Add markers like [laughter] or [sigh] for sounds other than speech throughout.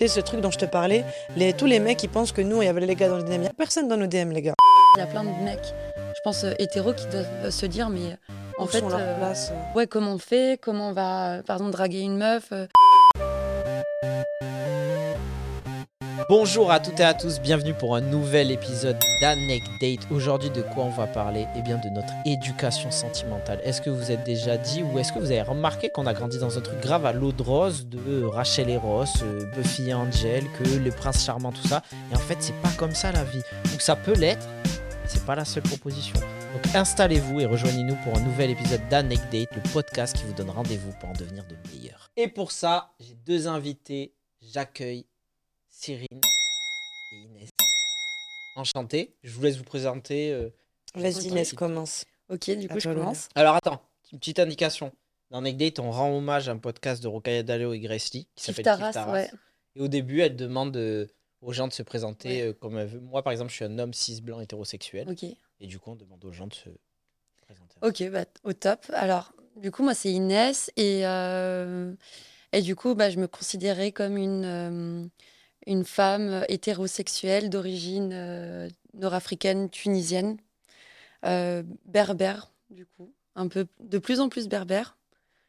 C'est ce truc dont je te parlais, les, tous les mecs qui pensent que nous, il y avait les gars dans les DM. Il n'y a personne dans nos DM, les gars. Il y a plein de mecs, je pense, euh, hétéros qui doivent se dire, mais euh, en Où fait, sont leurs euh, places, euh. ouais, comment on fait? Comment on va, euh, par exemple, draguer une meuf Bonjour à toutes et à tous, bienvenue pour un nouvel épisode d'Anecdate. Aujourd'hui, de quoi on va parler? Eh bien, de notre éducation sentimentale. Est-ce que vous êtes déjà dit ou est-ce que vous avez remarqué qu'on a grandi dans un truc grave à l'eau de rose de Rachel et Ross, euh, Buffy et Angel, que les princes charmants, tout ça? Et en fait, c'est pas comme ça la vie. Donc, ça peut l'être, c'est pas la seule proposition. Donc, installez-vous et rejoignez-nous pour un nouvel épisode d'Anecdate, le podcast qui vous donne rendez-vous pour en devenir de meilleurs. Et pour ça, j'ai deux invités. J'accueille Cyrine et Inès. Enchanté. Je vous laisse vous présenter. euh. Vas-y. Inès, commence. Ok, du coup, je commence. Alors attends, une petite indication. Dans Anecdate, on rend hommage à un podcast de Rokaya Daleo et Grace Lee qui s'appelle Taras, ouais. Et au début, elle demande euh, aux gens de se présenter Ouais. euh, comme elle veut. Moi, par exemple, je suis un homme cis blanc hétérosexuel. Ok. Et du coup, on demande aux gens de se présenter. Ok, bah, au top. Alors, du coup, moi, c'est Inès. Et, euh, et du coup, bah, je me considérais comme une, euh, une femme hétérosexuelle d'origine euh, nord-africaine, tunisienne, euh, berbère, du coup. Un peu, de plus en plus berbère.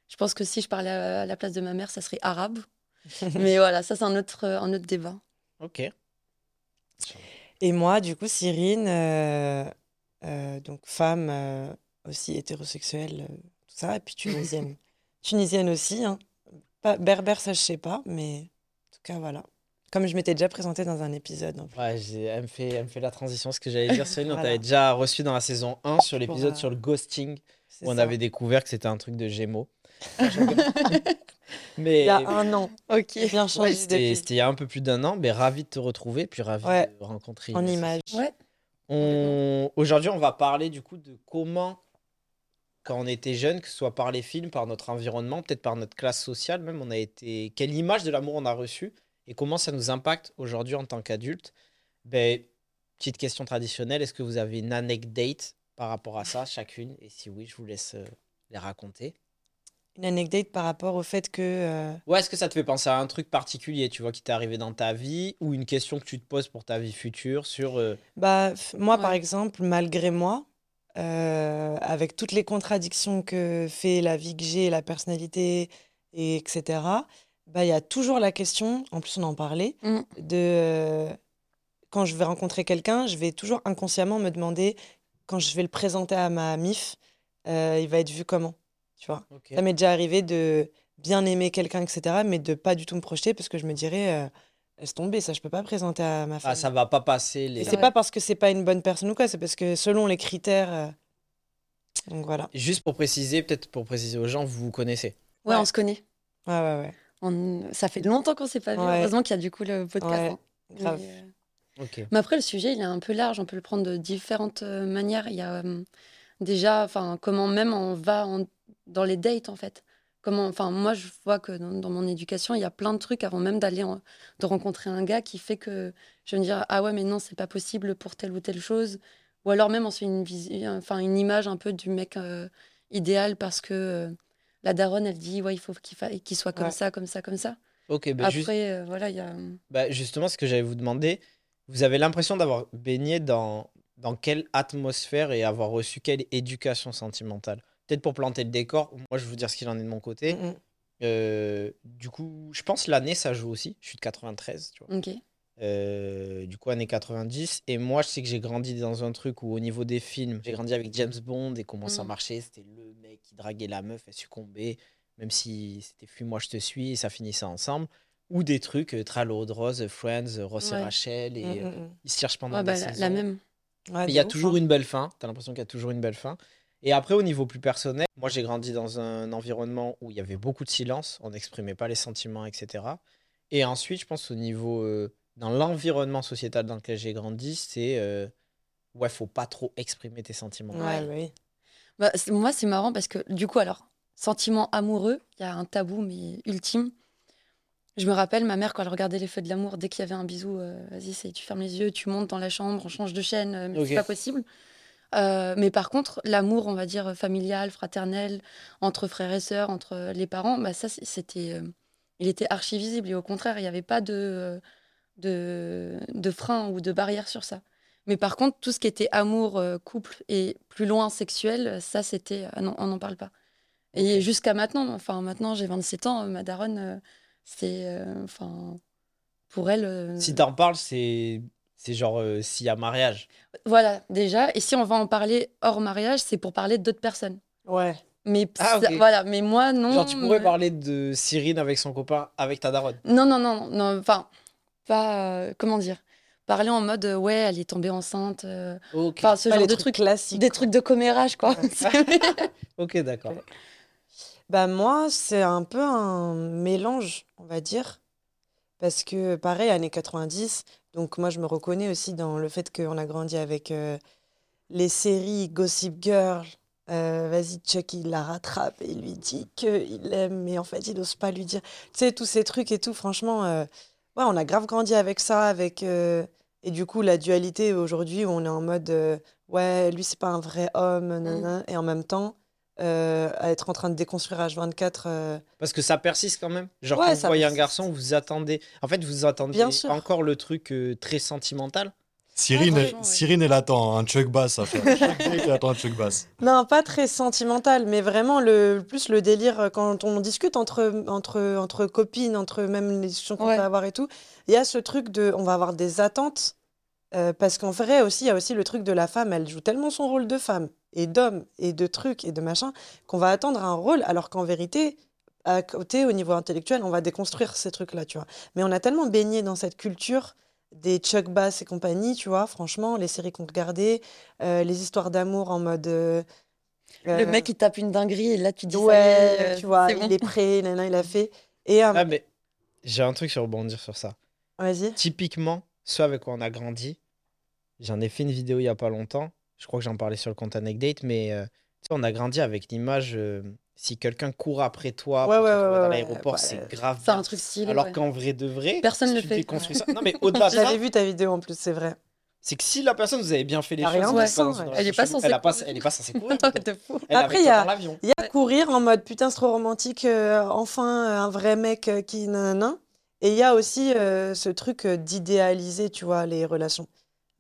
Je pense que si je parlais à la place de ma mère, ça serait arabe. [laughs] Mais voilà, ça, c'est un autre, un autre débat. Ok. Et moi, du coup, Cyrine, euh, euh, donc femme euh, aussi hétérosexuelle, euh, tout ça, et puis tunisienne. [laughs] tunisienne aussi, hein. Pas, berbère, ça, je sais pas, mais en tout cas, voilà. Comme je m'étais déjà présentée dans un épisode. en plus. Ouais, j'ai- elle, me fait, elle me fait la transition. Ce que j'allais dire, Cyrine, on Voilà. t'avait déjà reçu dans la saison 1 sur l'épisode Pour, euh, sur le ghosting. C'est où on ça. avait découvert que c'était un truc de Gémeaux. [laughs] Mais Il y a un an. Ok. Bien Ouais, changé c'était depuis. c'était il y a un peu plus d'un an, mais ravi de te retrouver, puis ravi Ouais. de rencontrer. En image. Ouais. On... Aujourd'hui, on va parler du coup de comment, quand on était jeune, que ce soit par les films, par notre environnement, peut-être par notre classe sociale même, on a été. Quelle image de l'amour on a reçue et comment ça nous impacte aujourd'hui en tant qu'adulte. Ben, petite question traditionnelle, est-ce que vous avez une anecdote par rapport à ça, chacune? Et si oui, je vous laisse euh, les raconter. Une anecdote par rapport au fait que. euh, Ouais, est-ce que ça te fait penser à un truc particulier, tu vois, qui t'est arrivé dans ta vie, ou une question que tu te poses pour ta vie future sur. euh, Bah, moi, par exemple, malgré moi, euh, avec toutes les contradictions que fait la vie que j'ai, la personnalité, et etc., bah, il y a toujours la question, en plus on en parlait, Mm. de euh, quand je vais rencontrer quelqu'un, je vais toujours inconsciemment me demander, quand je vais le présenter à ma MIF, euh, il va être vu comment, tu vois. Ça m'est déjà arrivé de bien aimer quelqu'un, etc., mais de pas du tout me projeter parce que je me dirais, euh, laisse tomber, ça je peux pas présenter à ma Ah, famille. ça va pas passer les. Et C'est pas parce que c'est pas une bonne personne ou quoi, c'est parce que selon les critères. euh, Donc voilà. Juste pour préciser, peut-être pour préciser aux gens, vous vous connaissez. Ouais, Ouais. on se connaît. Ouais, ouais, ouais. On- Ça fait longtemps qu'on s'est pas vu. Ouais. Heureusement qu'il y a du coup le podcast. Ouais, hein. grave. Mais, euh, mais après, le sujet, il est un peu large. On peut le prendre de différentes euh, manières. Il y a euh, déjà, enfin, comment même on va en- dans les dates, en fait. Comment, enfin, moi, je vois que dans, dans mon éducation, il y a plein de trucs avant même d'aller, en- de rencontrer un gars qui fait que je vais me dire, ah ouais, mais non, c'est pas possible pour telle ou telle chose. Ou alors même, on se fait une, visi- enfin, une image un peu du mec euh, idéal parce que euh, la daronne, elle dit, ouais, il faut qu'il fa- soit comme Ouais. ça, comme ça, comme ça. Ok, bah, Après, juste- euh, voilà, il y a. bah, justement, ce que j'allais vous demander, vous avez l'impression d'avoir baigné dans, dans quelle atmosphère et avoir reçu quelle éducation sentimentale? Peut-être pour planter le décor, moi je vais vous dire ce qu'il en est de mon côté. Mm, mm. Euh, du coup, je pense l'année ça joue aussi. Je suis de 93, tu vois. Ok. Euh, du coup, années 90. Et moi, je sais que j'ai grandi dans un truc où, au niveau des films, j'ai grandi avec James Bond et comment ça Mhm. marchait. C'était le mec qui draguait la meuf, elle succombait, même si c'était fuis-moi, je te suis, et ça finissait ensemble. Ou des trucs, euh, l'eau de rose, Friends, euh, Ross et. Rachel, et Mm, euh, mm, mm. ils se cherchent pendant Ouais, bah, la. Ouais, Il y a ouf, toujours hein. une belle fin. T'as l'impression qu'il y a toujours une belle fin. Et après, au niveau plus personnel, moi j'ai grandi dans un environnement où il y avait beaucoup de silence, on n'exprimait pas les sentiments, etc. Et ensuite, je pense au niveau, euh, dans l'environnement sociétal dans lequel j'ai grandi, c'est euh, ouais, faut pas trop exprimer tes sentiments. Ouais, oui. Bah, moi, c'est marrant parce que du coup, alors, sentiment amoureux, il y a un tabou, mais ultime. Je me rappelle, ma mère, quand elle regardait les feux de l'amour, dès qu'il y avait un bisou, euh, vas-y, c'est tu fermes les yeux, tu montes dans la chambre, on change de chaîne, euh, mais Ok. c'est pas possible. Euh, mais par contre, l'amour, on va dire familial, fraternel, entre frères et sœurs, entre les parents, bah ça, c'était euh, il était archi visible. Et au contraire, il n'y avait pas de, de, de frein ou de barrière sur ça. Mais par contre, tout ce qui était amour, euh, couple et plus loin sexuel, ça, c'était. ah non, on n'en parle pas. Et jusqu'à maintenant, enfin, maintenant, j'ai 27 ans, ma daronne, euh, c'est. euh, Enfin. pour elle. euh, Si t'en parles, c'est c'est genre euh, s'il y a mariage. Voilà, déjà. Et si on va en parler hors mariage, c'est pour parler d'autres personnes. Ouais. Mais Ah, ça- voilà, mais moi non. Genre tu pourrais mais- parler de Cyrine avec son copain, avec ta daronne. Non, non, non, non. Enfin, pas. euh, comment dire Parler en mode euh, ouais, elle est tombée enceinte. euh, Ok. Enfin, ce Pas genre les de trucs trucs. classiques. Des trucs de commérage, quoi. [laughs] [laughs] Ok, d'accord. Bah moi, c'est un peu un mélange, on va dire. Parce que pareil, années 90, donc moi je me reconnais aussi dans le fait qu'on a grandi avec euh, les séries Gossip Girl. euh, Vas-y, Chuck, il la rattrape et il lui dit qu'il l'aime, mais en fait, il n'ose pas lui dire. Tu sais, tous ces trucs et tout, franchement, euh, ouais, on a grave grandi avec ça, avec... euh, Et du coup, la dualité aujourd'hui, où on est en mode, euh, ouais, lui, c'est pas un vrai homme, nanana, et en même temps, euh, à être en train de déconstruire H24. euh, Parce que ça persiste quand même. Genre Ouais, quand vous voyez un garçon, vous attendez. En fait, vous attendez Bien sûr. encore le truc euh, très sentimental. Cyrine, Ouais. Cyrine, elle attend un Chuck Bass à faire. [laughs] Chaque mec, il attend un Chuck Bass. Non, pas très sentimental, mais vraiment le plus le délire euh, quand on discute entre, entre, entre copines, entre même les discussions qu'on Ouais. peut avoir et tout. Il y a ce truc de, on va avoir des attentes, euh, parce qu'en vrai aussi, il y a aussi le truc de la femme, elle joue tellement son rôle de femme et d'homme et de trucs et de machin qu'on va attendre un rôle, alors qu'en vérité, à côté, au niveau intellectuel, on va déconstruire ces trucs-là, tu vois. Mais on a tellement baigné dans cette culture des Chuck Bass et compagnie, tu vois, franchement, les séries qu'on regardait, euh, les histoires d'amour en mode... euh, Le mec, il tape une dinguerie et là, tu dis ouais, euh, tu vois, il bon. est prêt, [laughs] nana, il a fait. Et euh, Ah, mais j'ai un truc sur rebondir sur ça. vas-y. Typiquement, ceux avec quoi on a grandi, j'en ai fait une vidéo il y a pas longtemps. Je crois que j'en parlais sur le compte Anecdate, mais euh, tu sais, on a grandi avec l'image euh, si quelqu'un court après toi Ouais, pour ouais, ouais, dans ouais, l'aéroport, ouais. c'est grave. C'est un truc stylé. Alors ouais. qu'en vrai de vrai, Personne si le tu fait. déconstruis ça. Non, mais au-delà de [laughs] ça, J'avais vu ta vidéo en plus, c'est vrai. c'est que si la personne vous avez bien fait les choses, sain, dans Elle est pas censée Elle, a pas- courir. elle est pas censée [laughs] courir. de fou. Elle Après, il y a- pas y a courir en mode putain, c'est trop romantique, euh, enfin un vrai mec euh, qui nanana. Et il y a aussi euh, ce truc d'idéaliser, tu vois, les relations.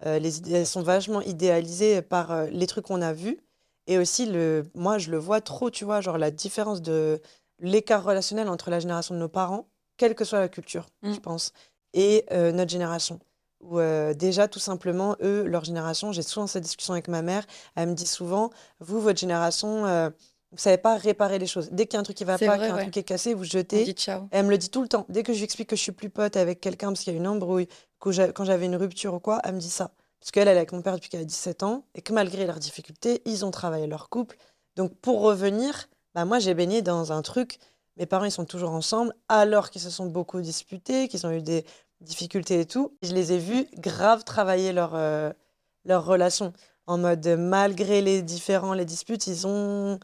Euh, les idées, elles sont vachement idéalisées par euh, les trucs qu'on a vus. Et aussi, le, moi, je le vois trop, tu vois, genre la différence de l'écart relationnel entre la génération de nos parents, quelle que soit la culture, Mm. je pense, et euh, notre génération. Où euh, déjà, tout simplement, eux, leur génération, j'ai souvent cette discussion avec ma mère, elle me dit souvent, vous, votre génération, euh, vous savez pas réparer les choses. Dès qu'il y a un truc qui va pas, qu'il y a un ouais. truc qui est cassé, vous jetez. dit ciao. Elle me le dit tout le temps. Dès que je lui explique que je suis plus pote avec quelqu'un parce qu'il y a une embrouille, que quand j'avais une rupture ou quoi, elle me dit ça. Parce qu'elle, elle est avec mon père depuis qu'elle a 17 ans et que malgré leurs difficultés, ils ont travaillé leur couple. Donc pour revenir, bah moi j'ai baigné dans un truc. Mes parents, ils sont toujours ensemble alors qu'ils se sont beaucoup disputés, qu'ils ont eu des difficultés et tout. Je les ai vus grave travailler leur, euh, leur relation. En mode, malgré les différends, les disputes, ils ont...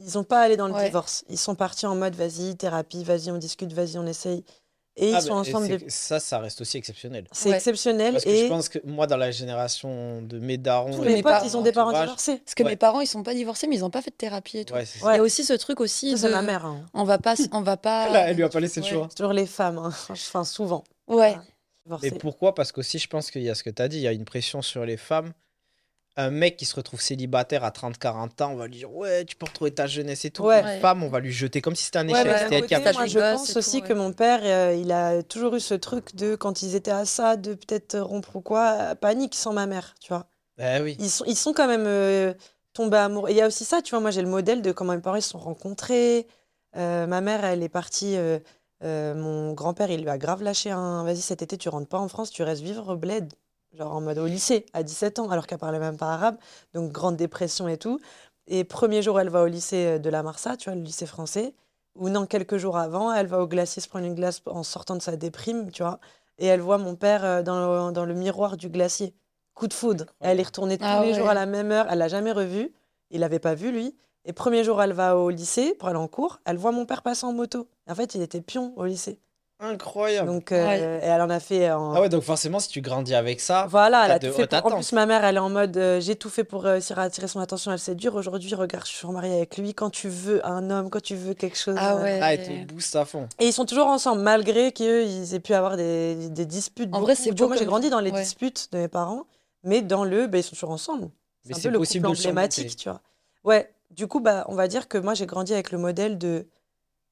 Ils ont pas allé dans le Ouais. divorce. Ils sont partis en mode, vas-y, thérapie, vas-y, on discute, vas-y, on essaye. Et ils Ah, sont bah, ensemble. Ça, ça reste aussi exceptionnel. C'est Ouais. exceptionnel. Parce que et je pense que moi, dans la génération de mes darons, tous mes mes potes, parents, ils ont des parents divorcés. Parce que Ouais. mes parents, ils sont pas divorcés, mais ils ont pas fait de thérapie et tout. Ouais. Il y a aussi ce truc aussi Ça, de. c'est ma mère. hein. On va pas, on va pas. [laughs] Là, elle lui a pas laissé le choix. Toujours les femmes. hein. [laughs] Enfin, souvent. Ouais. divorcées. Et pourquoi? Parce qu'aussi, je pense qu'il y a ce que tu as dit, il y a une pression sur les femmes. Un mec qui se retrouve célibataire à 30-40 ans, on va lui dire Ouais, tu peux retrouver ta jeunesse et tout. Ouais. Une femme, on va lui jeter comme si c'était un échec. côté, moi, je pense tout, aussi ouais. que mon père, euh, il a toujours eu ce truc de quand ils étaient à ça, de peut-être rompre ou quoi, panique sans ma mère, tu vois. Eh oui. Ils sont, ils sont quand même euh, tombés amoureux. Et il y a aussi ça, tu vois, moi j'ai le modèle de comment mes parents ils se sont rencontrés. Euh, ma mère, elle est partie. euh, euh, mon grand-père, il lui a grave lâché un. Vas-y, cet été, tu rentres pas en France, tu restes vivre au bled. Genre en mode au lycée, à 17 ans, alors qu'elle parlait même pas arabe. Donc grande dépression et tout. Et premier jour, elle va au lycée euh, de la Marsa, tu vois, le lycée français. Ou non, quelques jours avant, elle va au glacier se prendre une glace en sortant de sa déprime, tu vois. Et elle voit mon père euh, dans le, dans le miroir du glacier. Coup de foudre. Elle est retournée tous Ah les ouais. jours à la même heure. Elle l'a jamais revu. Il l'avait pas vu, lui. Et premier jour, elle va au lycée pour aller en cours. Elle voit mon père passer en moto. En fait, il était pion au lycée. Incroyable. Donc, euh, Ouais. elle en a fait en. Ah ouais, donc forcément, si tu grandis avec ça, Voilà, elle a de tout fait pour- En plus, ma mère, elle est en mode euh, j'ai tout fait pour réussir à attirer son attention, elle séduire. Aujourd'hui, regarde, je suis mariée avec lui. Quand tu veux un homme, quand tu veux quelque chose. Ah euh, ouais. ah, elle te booste à fond. Et ils sont toujours ensemble, malgré qu'eux, ils aient pu avoir des, des disputes. En vrai, c'est beau Moi, j'ai grandi dans les ouais. disputes de mes parents, mais dans le, bah, ils sont toujours ensemble. Mais C'est un peu le possible couple le emblématique, surmonter. tu vois. Ouais, du coup, bah, on va dire que moi, j'ai grandi avec le modèle de.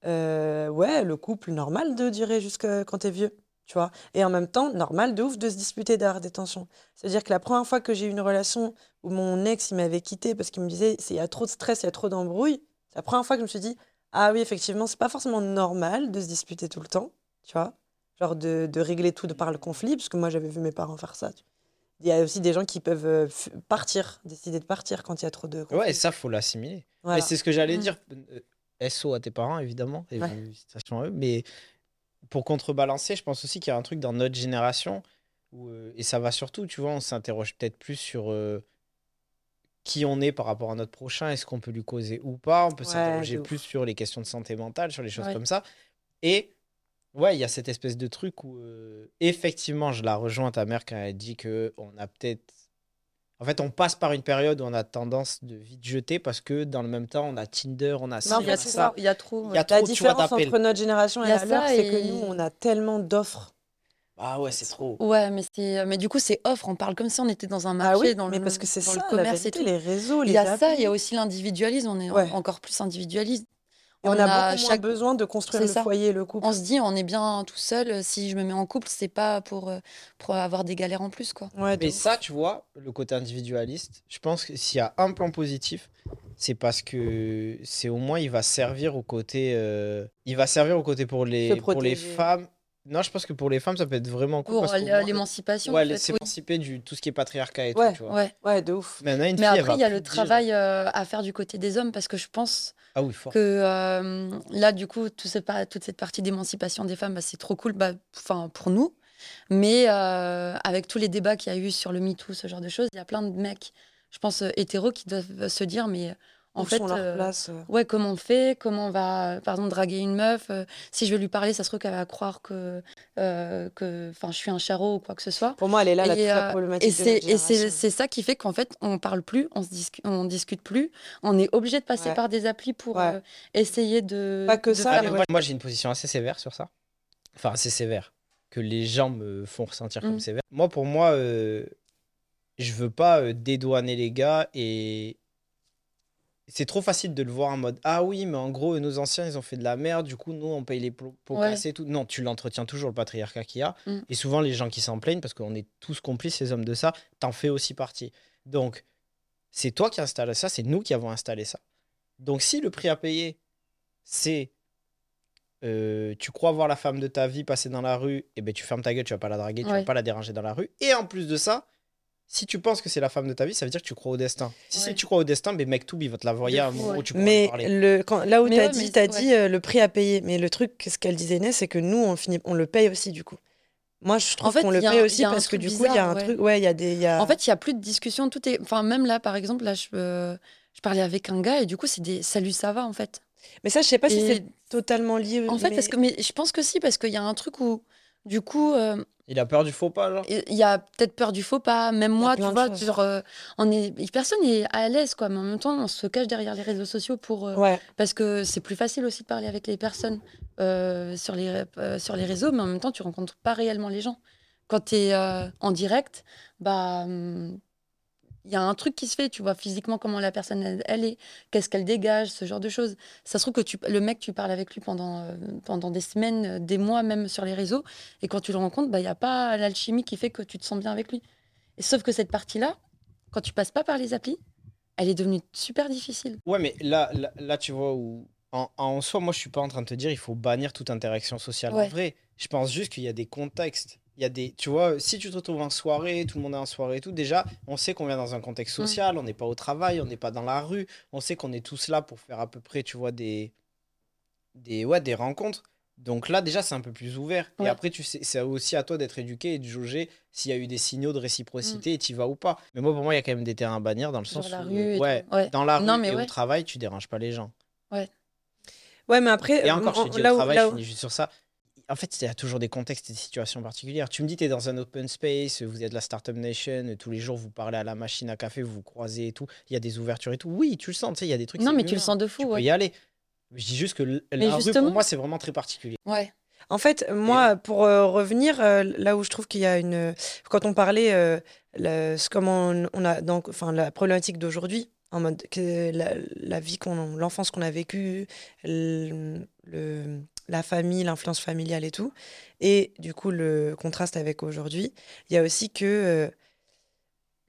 Euh, ouais, le couple normal de durer jusqu'à quand t'es vieux, tu vois. Et en même temps, normal de ouf de se disputer, d'avoir des tensions. C'est-à-dire que la première fois que j'ai eu une relation où mon ex, il m'avait quitté parce qu'il me disait, il y a trop de stress, il y a trop d'embrouilles, c'est la première fois que je me suis dit, ah oui, effectivement, c'est pas forcément normal de se disputer tout le temps, tu vois. Genre de, de régler tout de par le conflit, parce que moi, j'avais vu mes parents faire ça. tu- Il y a aussi des gens qui peuvent euh, partir, décider de partir quand il y a trop de conflits. Ouais, et ça, faut l'assimiler. Voilà. Mais c'est ce que j'allais Mm. dire. SO à tes parents, évidemment. Et Ouais. félicitations à eux. Mais pour contrebalancer, je pense aussi qu'il y a un truc dans notre génération, où, euh, et ça va surtout, tu vois, on s'interroge peut-être plus sur euh, qui on est par rapport à notre prochain, est-ce qu'on peut lui causer ou pas. On peut Ouais, s'interroger ouf. plus sur les questions de santé mentale, sur les choses Ouais. comme ça. Et ouais, il y a cette espèce de truc où, euh, effectivement, je la rejoins ta mère quand elle dit que on a peut-être. En fait, on passe par une période où on a tendance de vite jeter parce que dans le même temps, on a Tinder, on a on Il y a ça. Il y a trop. Il y a trop, La tu vois, différence entre notre génération et la leur, ça c'est que nous, on a tellement d'offres. Ah ouais, c'est trop. Ouais, mais c'est, mais du coup, c'est offre. On parle comme si on était dans un Ah marché, oui, dans mais le, parce que c'est dans ça, le la commerce et vérité, tout. les réseaux, Il y a ça, il y a aussi l'individualisme. On est Ouais. encore plus individualiste. Et on, a, beaucoup chaque- moins besoin de construire le ça. foyer et le couple. On se dit, on est bien tout seul. Si je me mets en couple, c'est pas pour, euh, pour avoir des galères en plus, quoi. Ouais, Mais ça, tu vois, le côté individualiste, je pense que s'il y a un plan positif, c'est parce que c'est au moins il va servir au côté, euh, il va servir au côté pour les pour les femmes. Non, je pense que pour les femmes, ça peut être vraiment cool Pour moins- l'émancipation. ouais, s'émanciper du tout ce qui est patriarcat et Ouais, tout, tu vois. Ouais. Ouais, de ouf. Maintenant, une Mais fille, après, il y a le dire- travail euh, à faire du côté des hommes parce que je pense Ah oui, fort. que euh, là, du coup, tout ce pa- toute cette partie d'émancipation des femmes, bah, c'est trop cool bah, enfin, pour nous. Mais euh, avec tous les débats qu'il y a eu sur le MeToo, ce genre de choses, il y a plein de mecs, je pense, euh, hétéros qui doivent se dire, mais en Où fait, sont leurs euh, places, euh. ouais, comment on fait Comment on va, par exemple, draguer une meuf euh, Si je vais lui parler, ça se trouve qu'elle va croire que, euh, que enfin, je suis un charreau ou quoi que ce soit. Pour moi, elle est là, la Et, euh, problématique. Et de c'est notre et c'est génération. c'est ça qui fait qu'en fait on parle plus, on se discute, on discute plus, on est obligé de passer Ouais. par des applis pour Ouais. euh, essayer de Pas que de ça, faire- mais mais moi, moi, j'ai une position assez sévère sur ça. Enfin, assez sévère. Que les gens me font ressentir comme Mm. sévère. Moi, pour moi, euh, je veux pas euh, dédouaner les gars et. C'est trop facile de le voir en mode Ah oui, mais en gros, nos anciens, ils ont fait de la merde, du coup, nous, on paye les pots Ouais. cassés et tout. Non, tu l'entretiens toujours, le patriarcat qu'il y a. Mm. Et souvent, les gens qui s'en plaignent, parce qu'on est tous complices, ces hommes de ça, t'en fais aussi partie. Donc, c'est toi qui installes ça, c'est nous qui avons installé ça. Donc, si le prix à payer, c'est euh, tu crois voir la femme de ta vie passer dans la rue, et ben tu fermes ta gueule, tu vas pas la draguer, tu vas Ouais. pas la déranger dans la rue. Et en plus de ça, si tu penses que c'est la femme de ta vie, ça veut dire que tu crois au destin. Si, Ouais. si tu crois au destin, ben mec tout, il va te la voyer à un moment où tu pourras Mais parler. le, quand, là où Mais tu as ouais, dit, mais t'as ouais. dit euh, le prix à payer. Mais le truc, ce qu'elle disait c'est que nous, on, finit, on le paye aussi, du coup. Moi, je trouve fait, qu'on le paye un- aussi parce que du coup, il y a un ouais. truc. Ouais, il y a des. il Y a... En fait, il y a plus de discussion, tout est enfin même là par exemple, là je euh, je parlais avec un gars et du coup, c'est des salut ça va en fait. mais ça, je sais pas si c'est totalement lié. En fait mais- parce que mais je pense que si parce qu'il y a un truc où du coup euh, Il a peur du faux pas, genre. Il y a peut-être peur du faux pas, même moi, tu vois, euh, on est, personne n'est à l'aise, quoi, mais en même temps, on se cache derrière les réseaux sociaux pour, euh, Ouais. parce que c'est plus facile aussi de parler avec les personnes euh, sur, les, euh, sur les réseaux, mais en même temps, tu rencontres pas réellement les gens. Quand tu es en direct, bah, hum, il y a un truc qui se fait, tu vois physiquement comment la personne elle, elle est, qu'est-ce qu'elle dégage, ce genre de choses. Ça se trouve que tu, le mec, tu parles avec lui pendant, euh, pendant des semaines, euh, des mois même sur les réseaux, et quand tu le rencontres, bah, il n'y a pas l'alchimie qui fait que tu te sens bien avec lui. Et sauf que cette partie-là, quand tu passes pas par les applis, elle est devenue super difficile. Ouais, mais là, là, là, tu vois, où en, en soi, moi, je suis pas en train de te dire il faut bannir toute interaction sociale. En vrai, je pense juste qu'il y a des contextes. Il y a des, tu vois, si tu te retrouves en soirée, tout le monde est en soirée et tout, déjà, on sait qu'on vient dans un contexte social, on n'est pas au travail, on n'est pas dans la rue, on sait qu'on est tous là pour faire à peu près, tu vois, des, des, ouais, des rencontres. Donc là, déjà, c'est un peu plus ouvert. Et Ouais. après, tu sais, c'est aussi à toi d'être éduqué et de jauger s'il y a eu des signaux de réciprocité Mm. et tu y vas ou pas. Mais moi, pour moi, il y a quand même des terrains à bannir dans le sens la où, rue ouais. Ouais. dans la rue mais et au ouais. travail, tu déranges pas les gens. Ouais, mais après. Et encore, je en- te dis, là au travail, je finis juste sur ça. En fait, il y a toujours des contextes et des situations particulières. Tu me dis, tu es dans un open space, vous êtes la Startup Nation, tous les jours, vous parlez à la machine à café, vous vous croisez et tout. Il y a des ouvertures et tout. Oui, tu le sens, tu sais, il y a des trucs. Non, mais tu le sens de fou. Tu peux ouais. y aller. Je dis juste que Mais la rue, justement- pour moi, c'est vraiment très particulier. Ouais. En fait, moi, pour euh, revenir euh, là où je trouve qu'il y a une. Quand on parlait, euh, la- comment on, on a. Donc, enfin, la problématique d'aujourd'hui, en mode que la, la vie qu'on. L'enfance qu'on a vécue, le, le- la famille, l'influence familiale et tout. Et du coup, le contraste avec aujourd'hui, il y a aussi que euh,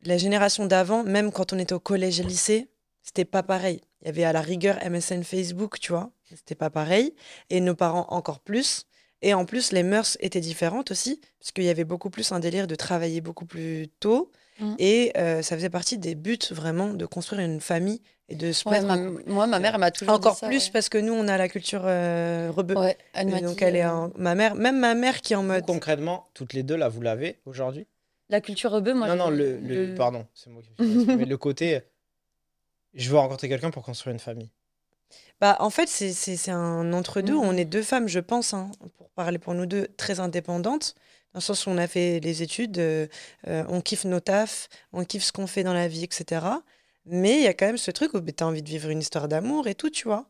la génération d'avant, même quand on était au collège et lycée, c'était pas pareil. Il y avait à la rigueur MSN Facebook, tu vois, c'était pas pareil. Et nos parents encore plus. Et en plus, les mœurs étaient différentes aussi, parce qu'il y avait beaucoup plus un délire de travailler beaucoup plus tôt. Mm. Et euh, ça faisait partie des buts vraiment de construire une famille et de se Ouais, mettre ma- moi, ma mère, elle m'a toujours encore dit ça, plus ouais. parce que nous, on a la culture euh, rebeu. Ouais, elle Et m'a donc dit, elle est euh, en... ma mère, même ma mère qui est en mode. Concrètement, toutes les deux, là, vous l'avez aujourd'hui? La culture rebeu, moi. Non, je- non, le, le- Pardon, c'est moi qui me suis exprimé. Le côté. Je veux rencontrer quelqu'un pour construire une famille. Bah, en fait, c'est- c'est c'est un entre-deux. Mhm. On est deux femmes, je pense, hein, pour parler pour nous deux, très indépendantes. Dans le sens où on a fait les études, euh, euh, on kiffe nos tafs, on kiffe ce qu'on fait dans la vie, etc. Mais il y a quand même ce truc où tu as envie de vivre une histoire d'amour et tout, tu vois.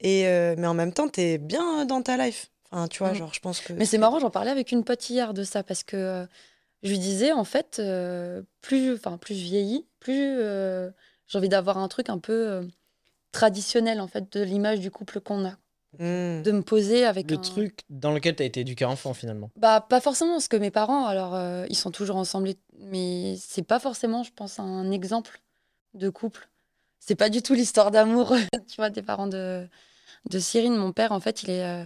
Et, euh, mais en même temps, tu es bien dans ta life. Enfin, tu vois, Mhm. genre, je pense que. Mais c'est marrant, j'en parlais avec une pote hier de ça parce que euh, je lui disais en fait, euh, plus, enfin, plus je vieillis, plus euh, j'ai envie d'avoir un truc un peu euh, traditionnel en fait de l'image du couple qu'on a, Hmm. de me poser avec Le un- truc dans lequel tu as été éduqué enfant, finalement. Bah pas forcément parce que mes parents, alors euh, ils sont toujours ensemble, mais c'est pas forcément, je pense, un exemple de couple. C'est pas du tout l'histoire d'amour, [laughs] tu vois, des parents de de Cyrine. Mon père, en fait, il est, euh,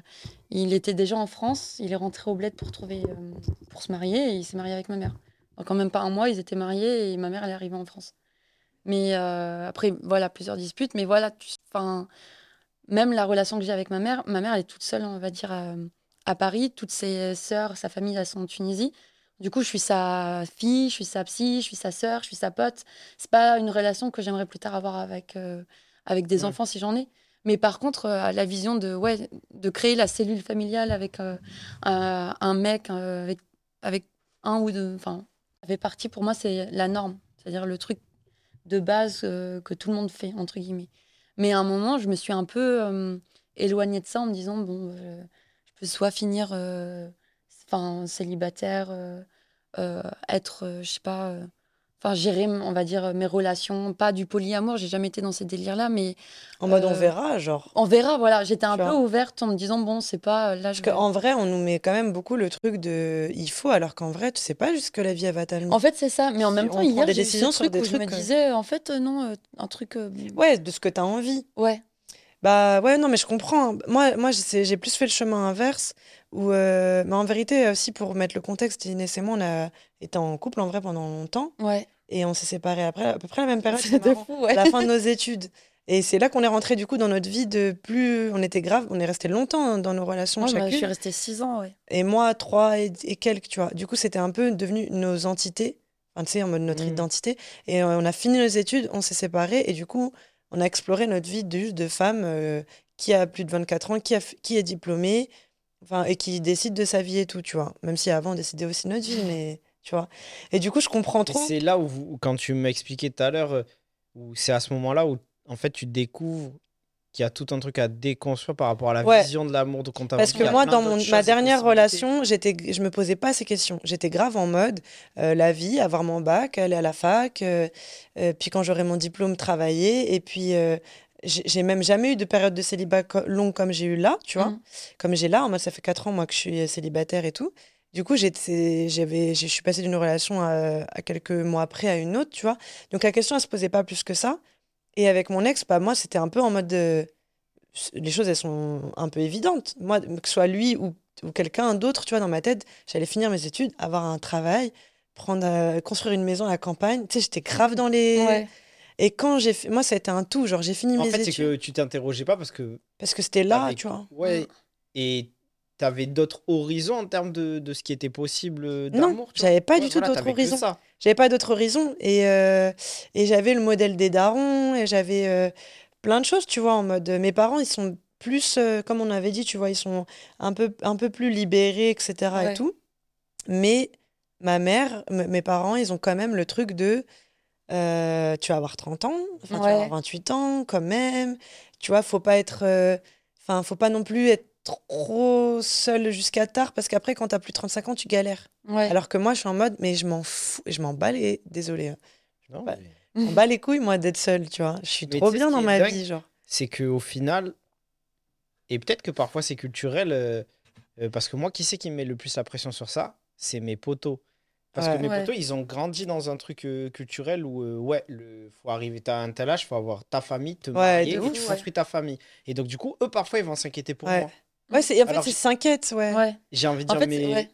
il était déjà en France. Il est rentré au bled pour trouver, euh, pour se marier et il s'est marié avec ma mère. En même pas un mois, ils étaient mariés et ma mère, elle est arrivée en France. Mais euh, après, voilà, plusieurs disputes. Mais voilà, tu- même la relation que j'ai avec ma mère, ma mère, elle est toute seule, on va dire, à, à Paris. Toutes ses sœurs, sa famille, elles sont en Tunisie. Du coup, je suis sa fille, je suis sa psy, je suis sa sœur, je suis sa pote. C'est pas une relation que j'aimerais plus tard avoir avec, euh, avec des Ouais. enfants si j'en ai. Mais par contre, euh, la vision de, ouais, de créer la cellule familiale avec euh, un, mec, avec, avec un ou deux. Enfin, fait partie pour moi, c'est la norme. C'est-à-dire le truc de base que tout le monde fait, entre guillemets. Mais à un moment, je me suis un peu éloignée de ça en me disant, bon, je peux soit finir enfin, célibataire, euh, euh, être, euh, je sais pas, enfin, gérer, on va dire, mes relations, pas du polyamour, j'ai jamais été dans ces délires-là, mais En mode, on verra, genre. on verra, voilà. J'étais un peu ouverte en me disant, bon, c'est pas, là, je Parce qu'en vrai, on nous met quand même beaucoup le truc de il faut, alors qu'en vrai, tu sais pas juste que la vie, va t'amener. En fait, c'est ça. Mais en même temps, hier, des j'ai eu ce décisions sur truc des où je me trucs, disais, en fait, non, un truc... Ouais, de ce que tu as envie. ouais. Bah ouais, non, mais je comprends. Moi, moi j'ai j'ai plus fait le chemin inverse. Où, euh, mais en vérité, aussi pour mettre le contexte, Inès et moi, on a été en couple en vrai pendant longtemps. Ouais. Et on s'est séparés après, à peu près la même période. C'était fou, ouais. la fin de nos [laughs] études. Et c'est là qu'on est rentré du coup dans notre vie de plus. On était grave, on est resté longtemps hein, dans nos relations Moi, bah, je chacune. suis restée six ans, ouais. Et moi, trois et, et quelques, tu vois. Du coup, c'était un peu devenu nos entités. Enfin, tu sais, en mode notre Mhm. identité. Et euh, on a fini nos études, on s'est séparés. Et du coup, on a exploré notre vie de, juste de femme euh, qui a plus de 24 ans, qui, a, qui est diplômée, enfin, et qui décide de sa vie et tout, tu vois. Même si avant, on décidait aussi de notre vie, mais tu vois. Et du coup, je comprends trop. c'est là où, vous- quand tu m'expliquais tout à l'heure, euh, où c'est à ce moment-là où en fait tu découvres qu'il y a tout un truc à déconstruire par rapport à la Ouais. vision de l'amour de t'a Parce que moi, dans mon, ma dernière relation, j'étais, je me posais pas ces questions. J'étais grave en mode euh, la vie, avoir mon bac, aller à la fac, euh, euh, puis quand j'aurai mon diplôme, travailler. Et puis, j'ai même jamais eu de période de célibat co- longue comme j'ai eu là, tu vois. Mhm. Comme j'ai là, en mode ça fait 4 ans, moi, que je suis célibataire et tout. Du coup, je suis passée d'une relation à, à quelques mois après à une autre, tu vois. Donc la question, elle se posait pas plus que ça. Et avec mon ex, bah, moi, c'était un peu en mode de les choses, elles sont un peu évidentes. Moi, que ce soit lui ou, ou quelqu'un d'autre, tu vois, dans ma tête, j'allais finir mes études, avoir un travail, prendre, euh, construire une maison à la campagne. Tu sais, j'étais grave dans les. Ouais. Et quand j'ai fait. Moi, ça a été un tout. Genre, j'ai fini En mes fait, c'est études. que tu t'interrogeais pas parce que Parce que c'était là, tu vois. Ouais. Mm. Et t'avais d'autres horizons en termes de, de ce qui était possible euh, Non, d'amour. vois. j'avais pas Ouais, du tout voilà, d'autres horizons. ça. J'avais pas d'autre horizon. Et, euh, et j'avais le modèle des darons, et j'avais euh, plein de choses, tu vois, en mode. Mes parents, ils sont plus, euh, comme on avait dit, tu vois, ils sont un peu, un peu plus libérés, etc. Ouais. et tout. Mais ma mère, mes parents, ils ont quand même le truc de euh, tu vas avoir 30 ans, enfin, tu vas avoir 28 ans quand même. Tu vois, faut pas être. euh, Enfin, faut pas non plus être trop seul jusqu'à tard parce qu'après, quand t'as plus de 35 ans, tu galères. Ouais. Alors que moi, je suis en mode, mais je m'en fous, je m'en bats les. Désolée, hein. Non, Bah, mais je m'en bats les couilles, moi, d'être seule, tu vois. Je suis Mais trop bien dans ma dingue, vie, genre. c'est que au final, et peut-être que parfois c'est culturel, euh, euh, parce que moi, qui c'est qui me met le plus la pression sur ça? C'est mes potos. Parce Ouais. que mes Ouais. potos, ils ont grandi dans un truc euh, culturel où, euh, ouais, le, faut arriver à un tel âge, faut avoir ta famille, te Ouais, marier, et ouf, tu ouais. construis ta famille. Et donc, du coup, eux, parfois, ils vont s'inquiéter pour Ouais. moi. Ouais, c'est, en fait, Alors c'est que- s'inquiète, ouais. Ouais. J'ai envie de En dire, fait, c'est- mais. ouais.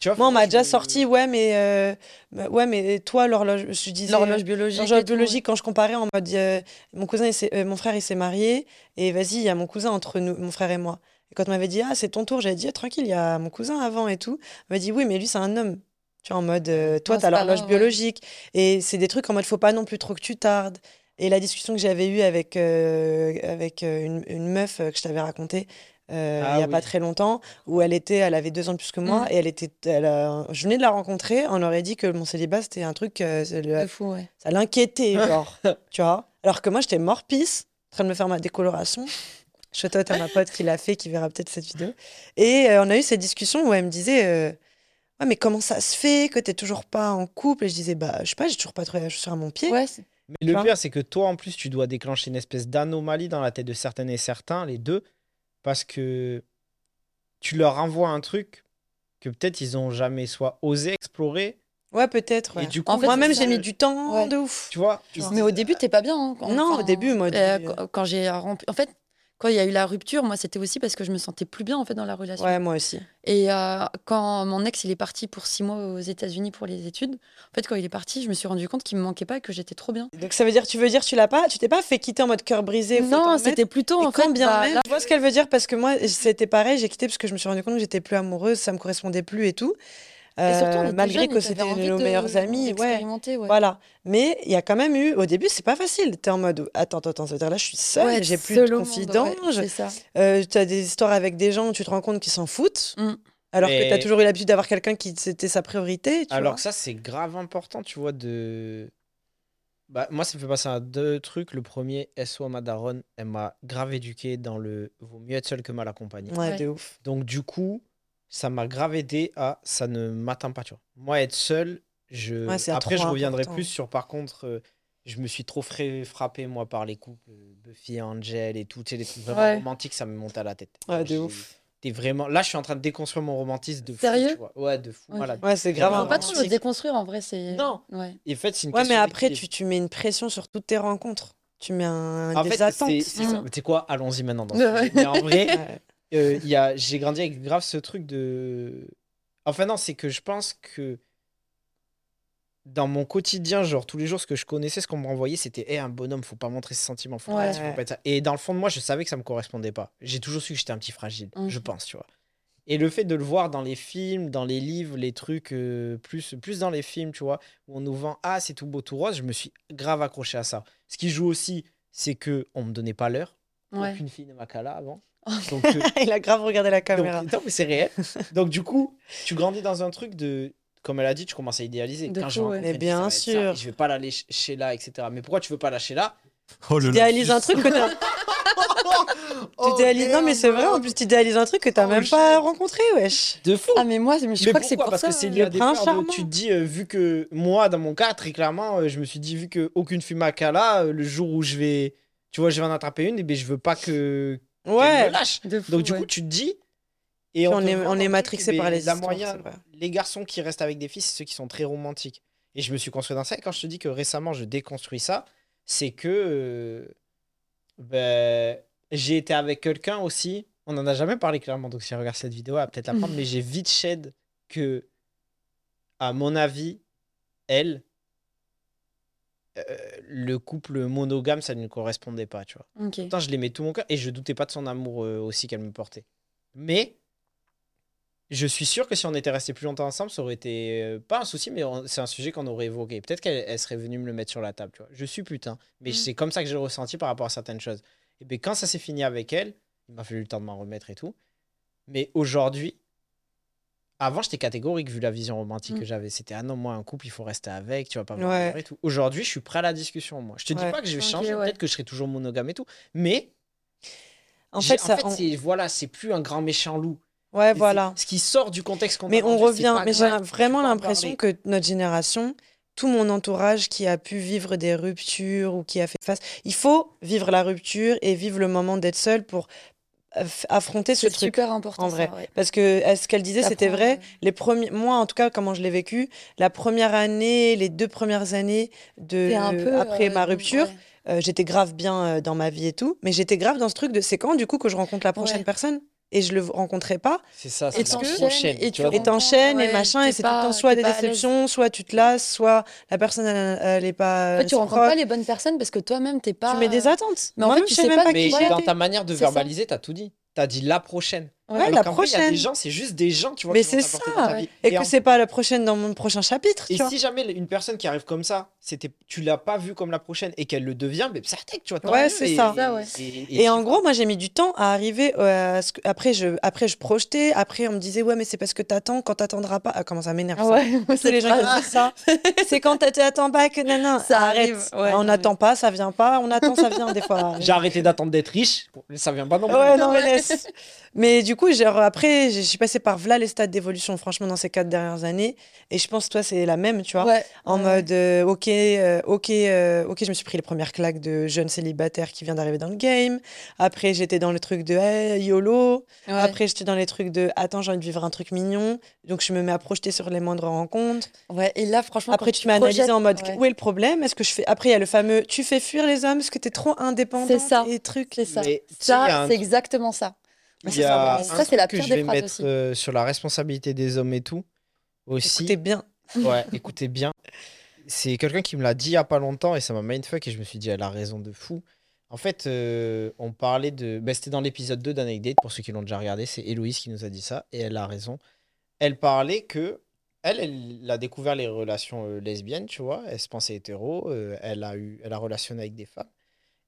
Tu vois, Moi, on m'a déjà sorti, ouais, mais, euh, bah, ouais, mais toi, l'horloge, je disais. L'horloge biologique. L'horloge tout, biologique, quand je comparais en mode euh, mon cousin, il euh, mon frère, il s'est marié, et vas-y, il y a mon cousin entre nous, mon frère et moi. Et quand on m'avait dit, ah, c'est ton tour, j'avais dit, Ah, tranquille, il y a mon cousin avant et tout. On m'a dit, oui, mais lui, c'est un homme. Tu vois, en mode, euh, toi, t'as l'horloge ouais. biologique. Et c'est des trucs en mode, faut pas non plus trop que tu tardes. Et la discussion que j'avais eue avec, euh, avec euh, une, une meuf que je t'avais racontée euh, Ah il y a oui. pas très longtemps, où elle était, elle avait deux ans de plus que moi, Mm. et elle était, elle a- je venais de la rencontrer, on aurait dit que mon célibat, c'était un truc, euh, c'est le- De fou, ouais. ça l'inquiétait, [laughs] genre, tu vois. Alors que moi, j'étais mort-pisse, en train de me faire ma décoloration. Out à ma pote qui l'a fait, qui verra peut-être cette vidéo. Et euh, on a eu cette discussion où elle me disait euh, Ouais, mais comment ça se fait que t'es toujours pas en couple? Et je disais Bah, je sais pas, j'ai toujours pas trouvé la chaussure à mon pied. Ouais, Mais le pire, c'est que toi, en plus, tu dois déclencher une espèce d'anomalie dans la tête de certaines et certains, les deux, parce que tu leur envoies un truc que peut-être ils ont jamais soit osé explorer. Ouais, peut-être. Et ouais. du coup, En fait, Moi-même, j'ai mis le- du temps Ouais. de ouf. tu vois, Tu vois. Mais au début, t'es pas bien. hein, quand- Non, au début, moi, euh, début, quand- quand j'ai rempli. En fait, quand il y a eu la rupture, moi, c'était aussi parce que je me sentais plus bien en fait dans la relation. Ouais, moi aussi. Et euh, quand mon ex il est parti pour six mois aux États-Unis pour les études, en fait, quand il est parti, je me suis rendu compte qu'il me manquait pas et que j'étais trop bien. Donc ça veut dire, tu veux dire, tu l'as pas, tu t'es pas fait quitter en mode cœur brisé Non, c'était plutôt Et en fait. bien bah, même, là- tu vois ce qu'elle veut dire? Parce que moi c'était pareil, j'ai quitté parce que je me suis rendu compte que j'étais plus amoureuse, ça me correspondait plus et tout. Et surtout, on Euh, malgré jeunes que c'était nos meilleurs amis, ouais. ouais. Voilà. Mais il y a quand même eu, au début, c'est pas facile. T'es en mode, attends, attends, attends, ça veut dire là, je suis seule, Ouais, j'ai plus de confidents. ouais, ça. euh, t'as des histoires avec des gens où tu te rends compte qu'ils s'en foutent. Mm. Alors que Mais- t'as toujours eu l'habitude d'avoir quelqu'un qui c'était sa priorité. Tu Alors vois. que ça, c'est grave important, tu vois, de. Bah, moi, ça me fait passer à deux trucs. Le premier, SO Madaron, elle m'a grave éduqué dans le vaut mieux être seul que mal accompagné. Ouais, Ouais. de ouf. Donc, du coup, ça m'a grave aidé à ça ne m'atteint pas, tu vois. Moi, être seul, je. Ouais, Après, je reviendrai important. plus sur, par contre, euh, je me suis trop fra- frappé, moi, par les couples euh, Buffy et Angel et tout, tu sais, les trucs vraiment Ouais. romantiques, ça me monte à la tête. Ouais, de ouf. T'es vraiment. Là, je suis en train de déconstruire mon romantisme de fou. Sérieux? tu vois. Ouais, de fou. Malade. Ouais, c'est On grave. Peut pas trop le déconstruire en vrai, c'est. Non. Ouais. Et en fait, c'est une Ouais, mais question après, tu, tu mets une pression sur toutes tes rencontres. Tu mets un, En des fait, attentes. c'est. Mm. Sais quoi? Allons-y maintenant. Dans ce. Mais en vrai. [laughs] euh, il y a- j'ai grandi avec grave ce truc de. Enfin, non, c'est que je pense que dans mon quotidien, genre tous les jours, ce que je connaissais, ce qu'on me renvoyait, c'était Eh, un bonhomme, faut pas montrer ses sentiments, faut, pas Ouais. être ci, faut pas être ça. Et dans le fond de moi, je savais que ça me correspondait pas. J'ai toujours su que j'étais un petit fragile, Mhm. je pense, tu vois. Et le fait de le voir dans les films, dans les livres, les trucs, euh, plus, plus dans les films, tu vois, où on nous vend Ah, c'est tout beau, tout rose, je me suis grave accroché à ça. Ce qui joue aussi, c'est que on me donnait pas l'heure. Ouais. Aucune fille ne m'a calé avant. Donc, euh, [laughs] Il a grave regardé la caméra. donc, non, mais c'est réel. [laughs] Donc, du coup, tu grandis dans un truc de. Comme elle a dit, tu commences à idéaliser. De Quand je ouais. Mais bien ça, sûr. et je vais pas l'aller ch- chez là, etc. Mais pourquoi tu veux pas la chez là Oh, le T'idéalises un truc que t'as. [laughs] Oh, T'idéalises- non, mais c'est vrai, en plus, t'idéalises un truc que t'as Oh, même pas rencontré, wesh. De fou Ah, mais moi, je mais crois que c'est pour Parce ça. que c'est lié à Le prince charmant. Tu te dis, euh, vu que moi, dans mon cas, très clairement, euh, je me suis dit, vu qu'aucune m'a cala, euh, le jour où je vais. Tu vois, je vais en attraper une, et ben je veux pas que. Ouais. lâche. De fou, Donc, du ouais. coup, tu te dis. Et on est- on est matrixé par les histoires, moyen-. Les garçons qui restent avec des filles, c'est ceux qui sont très romantiques. Et je me suis construit dans ça. Et quand je te dis que récemment, je déconstruis ça, c'est que. euh, ben, j'ai été avec quelqu'un aussi. On n'en a jamais parlé clairement. Donc, si elle regarde cette vidéo, elle va peut-être la prendre. [laughs] mais j'ai vite shed que, à mon avis, elle. Euh, le couple monogame, ça ne correspondait pas, tu vois. Ok. Pourtant, je l'aimais tout mon cœur et je doutais pas de son amour euh, aussi qu'elle me portait. Mais je suis sûr que si on était resté plus longtemps ensemble, ça aurait été euh, pas un souci, mais c'est un sujet qu'on aurait évoqué. Peut-être qu'elle elle serait venue me le mettre sur la table, tu vois. Je suis putain, mais Mm. c'est comme ça que j'ai ressenti par rapport à certaines choses. Et bien quand ça s'est fini avec elle, Il m'a fallu le temps de m'en remettre et tout. Mais aujourd'hui, avant, j'étais catégorique vu la vision romantique Mm. que j'avais. C'était ah non, moi, un couple, il faut rester avec, tu vas pas me Ouais. voir et tout. Aujourd'hui, je suis prêt à la discussion, moi. Je te dis Ouais. pas que je vais changer, ouais. peut-être que je serai toujours monogame et tout. Mais En fait, ça, on- c'est voilà, c'est plus un grand méchant loup. ouais, Et voilà. Ce qui sort du contexte qu'on Mais a on revient. Mais j'ai vraiment l'impression que notre génération, tout mon entourage qui a pu vivre des ruptures ou qui a fait face, il faut vivre la rupture et vivre le moment d'être seul pour affronter ce truc. super important. en vrai. ça, ouais. Parce que euh, ce qu'elle disait, c'était vrai. ouais. Les premiers, moi, en tout cas, comment je l'ai vécu, la première année, les deux premières années de T'es un peu, après euh, ma rupture, ouais. euh, j'étais grave bien euh, dans ma vie et tout, mais j'étais grave dans ce truc de c'est quand du coup que je rencontre la prochaine personne? Et je le rencontrerai pas C'est ça, Et c'est t'enchaînes, prochaine. et tu tu t'enchaînes et machin et c'est tout le temps soit des déceptions, soit tu te lasses, soit la personne elle, elle est pas En fait, tu rencontres pas les bonnes personnes parce que toi-même, t'es pas. tu mets des attentes. Mais en fait, tu sais même pas Mais qui Voilà. dans ta manière de verbaliser, t'as tout dit. T'as dit la prochaine. Ouais, Alors la vrai, il y a des prochaine. gens, c'est juste des gens, tu vois. Mais c'est ça, dans ta ouais. vie. Et en- que c'est pas la prochaine dans mon prochain chapitre, Et tu vois. si jamais une personne qui arrive comme ça, c'était, tu l'as pas vue comme la prochaine et qu'elle le devient, mais ça tu vois. Ouais, c'est et- ça. Ça, ouais. Et, Et en gros, moi, j'ai mis du temps à arriver euh, à ce que- après je après je projetais, après on me disait ouais, mais c'est parce que t'attends quand t'attendras pas. Ah, comment ça m'énerve Ah ça. ouais, [laughs] Tous les gens qui disent ça. C'est quand t'att- t'attends pas que nanan. Ça arrête. arrive, ouais, on non, n'attend pas, ça vient pas. On attend, ça vient des fois. [laughs] j'ai arrêté d'attendre d'être riche, ça vient pas non plus. Ouais, non, mais laisse. Mais [laughs] du coup, genre, après, je suis passée par voilà les stades d'évolution, franchement, dans ces quatre dernières années. Et je pense que toi, c'est la même, tu vois. Ouais. En ouais. mode, euh, ok, euh, ok, euh, ok, je me suis pris les premières claques de jeune célibataire qui vient d'arriver dans le game. Après, j'étais dans le truc de hey, YOLO. Ouais. Après, j'étais dans les trucs de attends, j'ai envie de vivre un truc mignon. Donc, je me mets à projeter sur les moindres rencontres. Ouais, et là, franchement, Après, tu m'as analysé en mode ouais. où est le problème? Est-ce que je fais. Après, il y a le fameux tu fais fuir les hommes parce que t'es trop indépendante C'est ça. et trucs. C'est ça. Mais Ça, c'est exactement ça. Il c'est y ça, a un ça, c'est la truc que je vais mettre aussi. euh, sur la responsabilité des hommes et tout. Aussi. Écoutez bien. Ouais, [laughs] écoutez bien. C'est quelqu'un qui me l'a dit il y a pas longtemps et ça m'a mindfuck et je me suis dit, elle a raison de fou. En fait, euh, on parlait de. ben, C'était dans l'épisode 2 d'Anecdate, pour ceux qui l'ont déjà regardé. C'est Héloïse qui nous a dit ça et elle a raison. Elle parlait que. Elle, elle a découvert les relations euh, lesbiennes, tu vois. Elle se pensait hétéro. euh, elle, a eu, elle a relationné avec des femmes.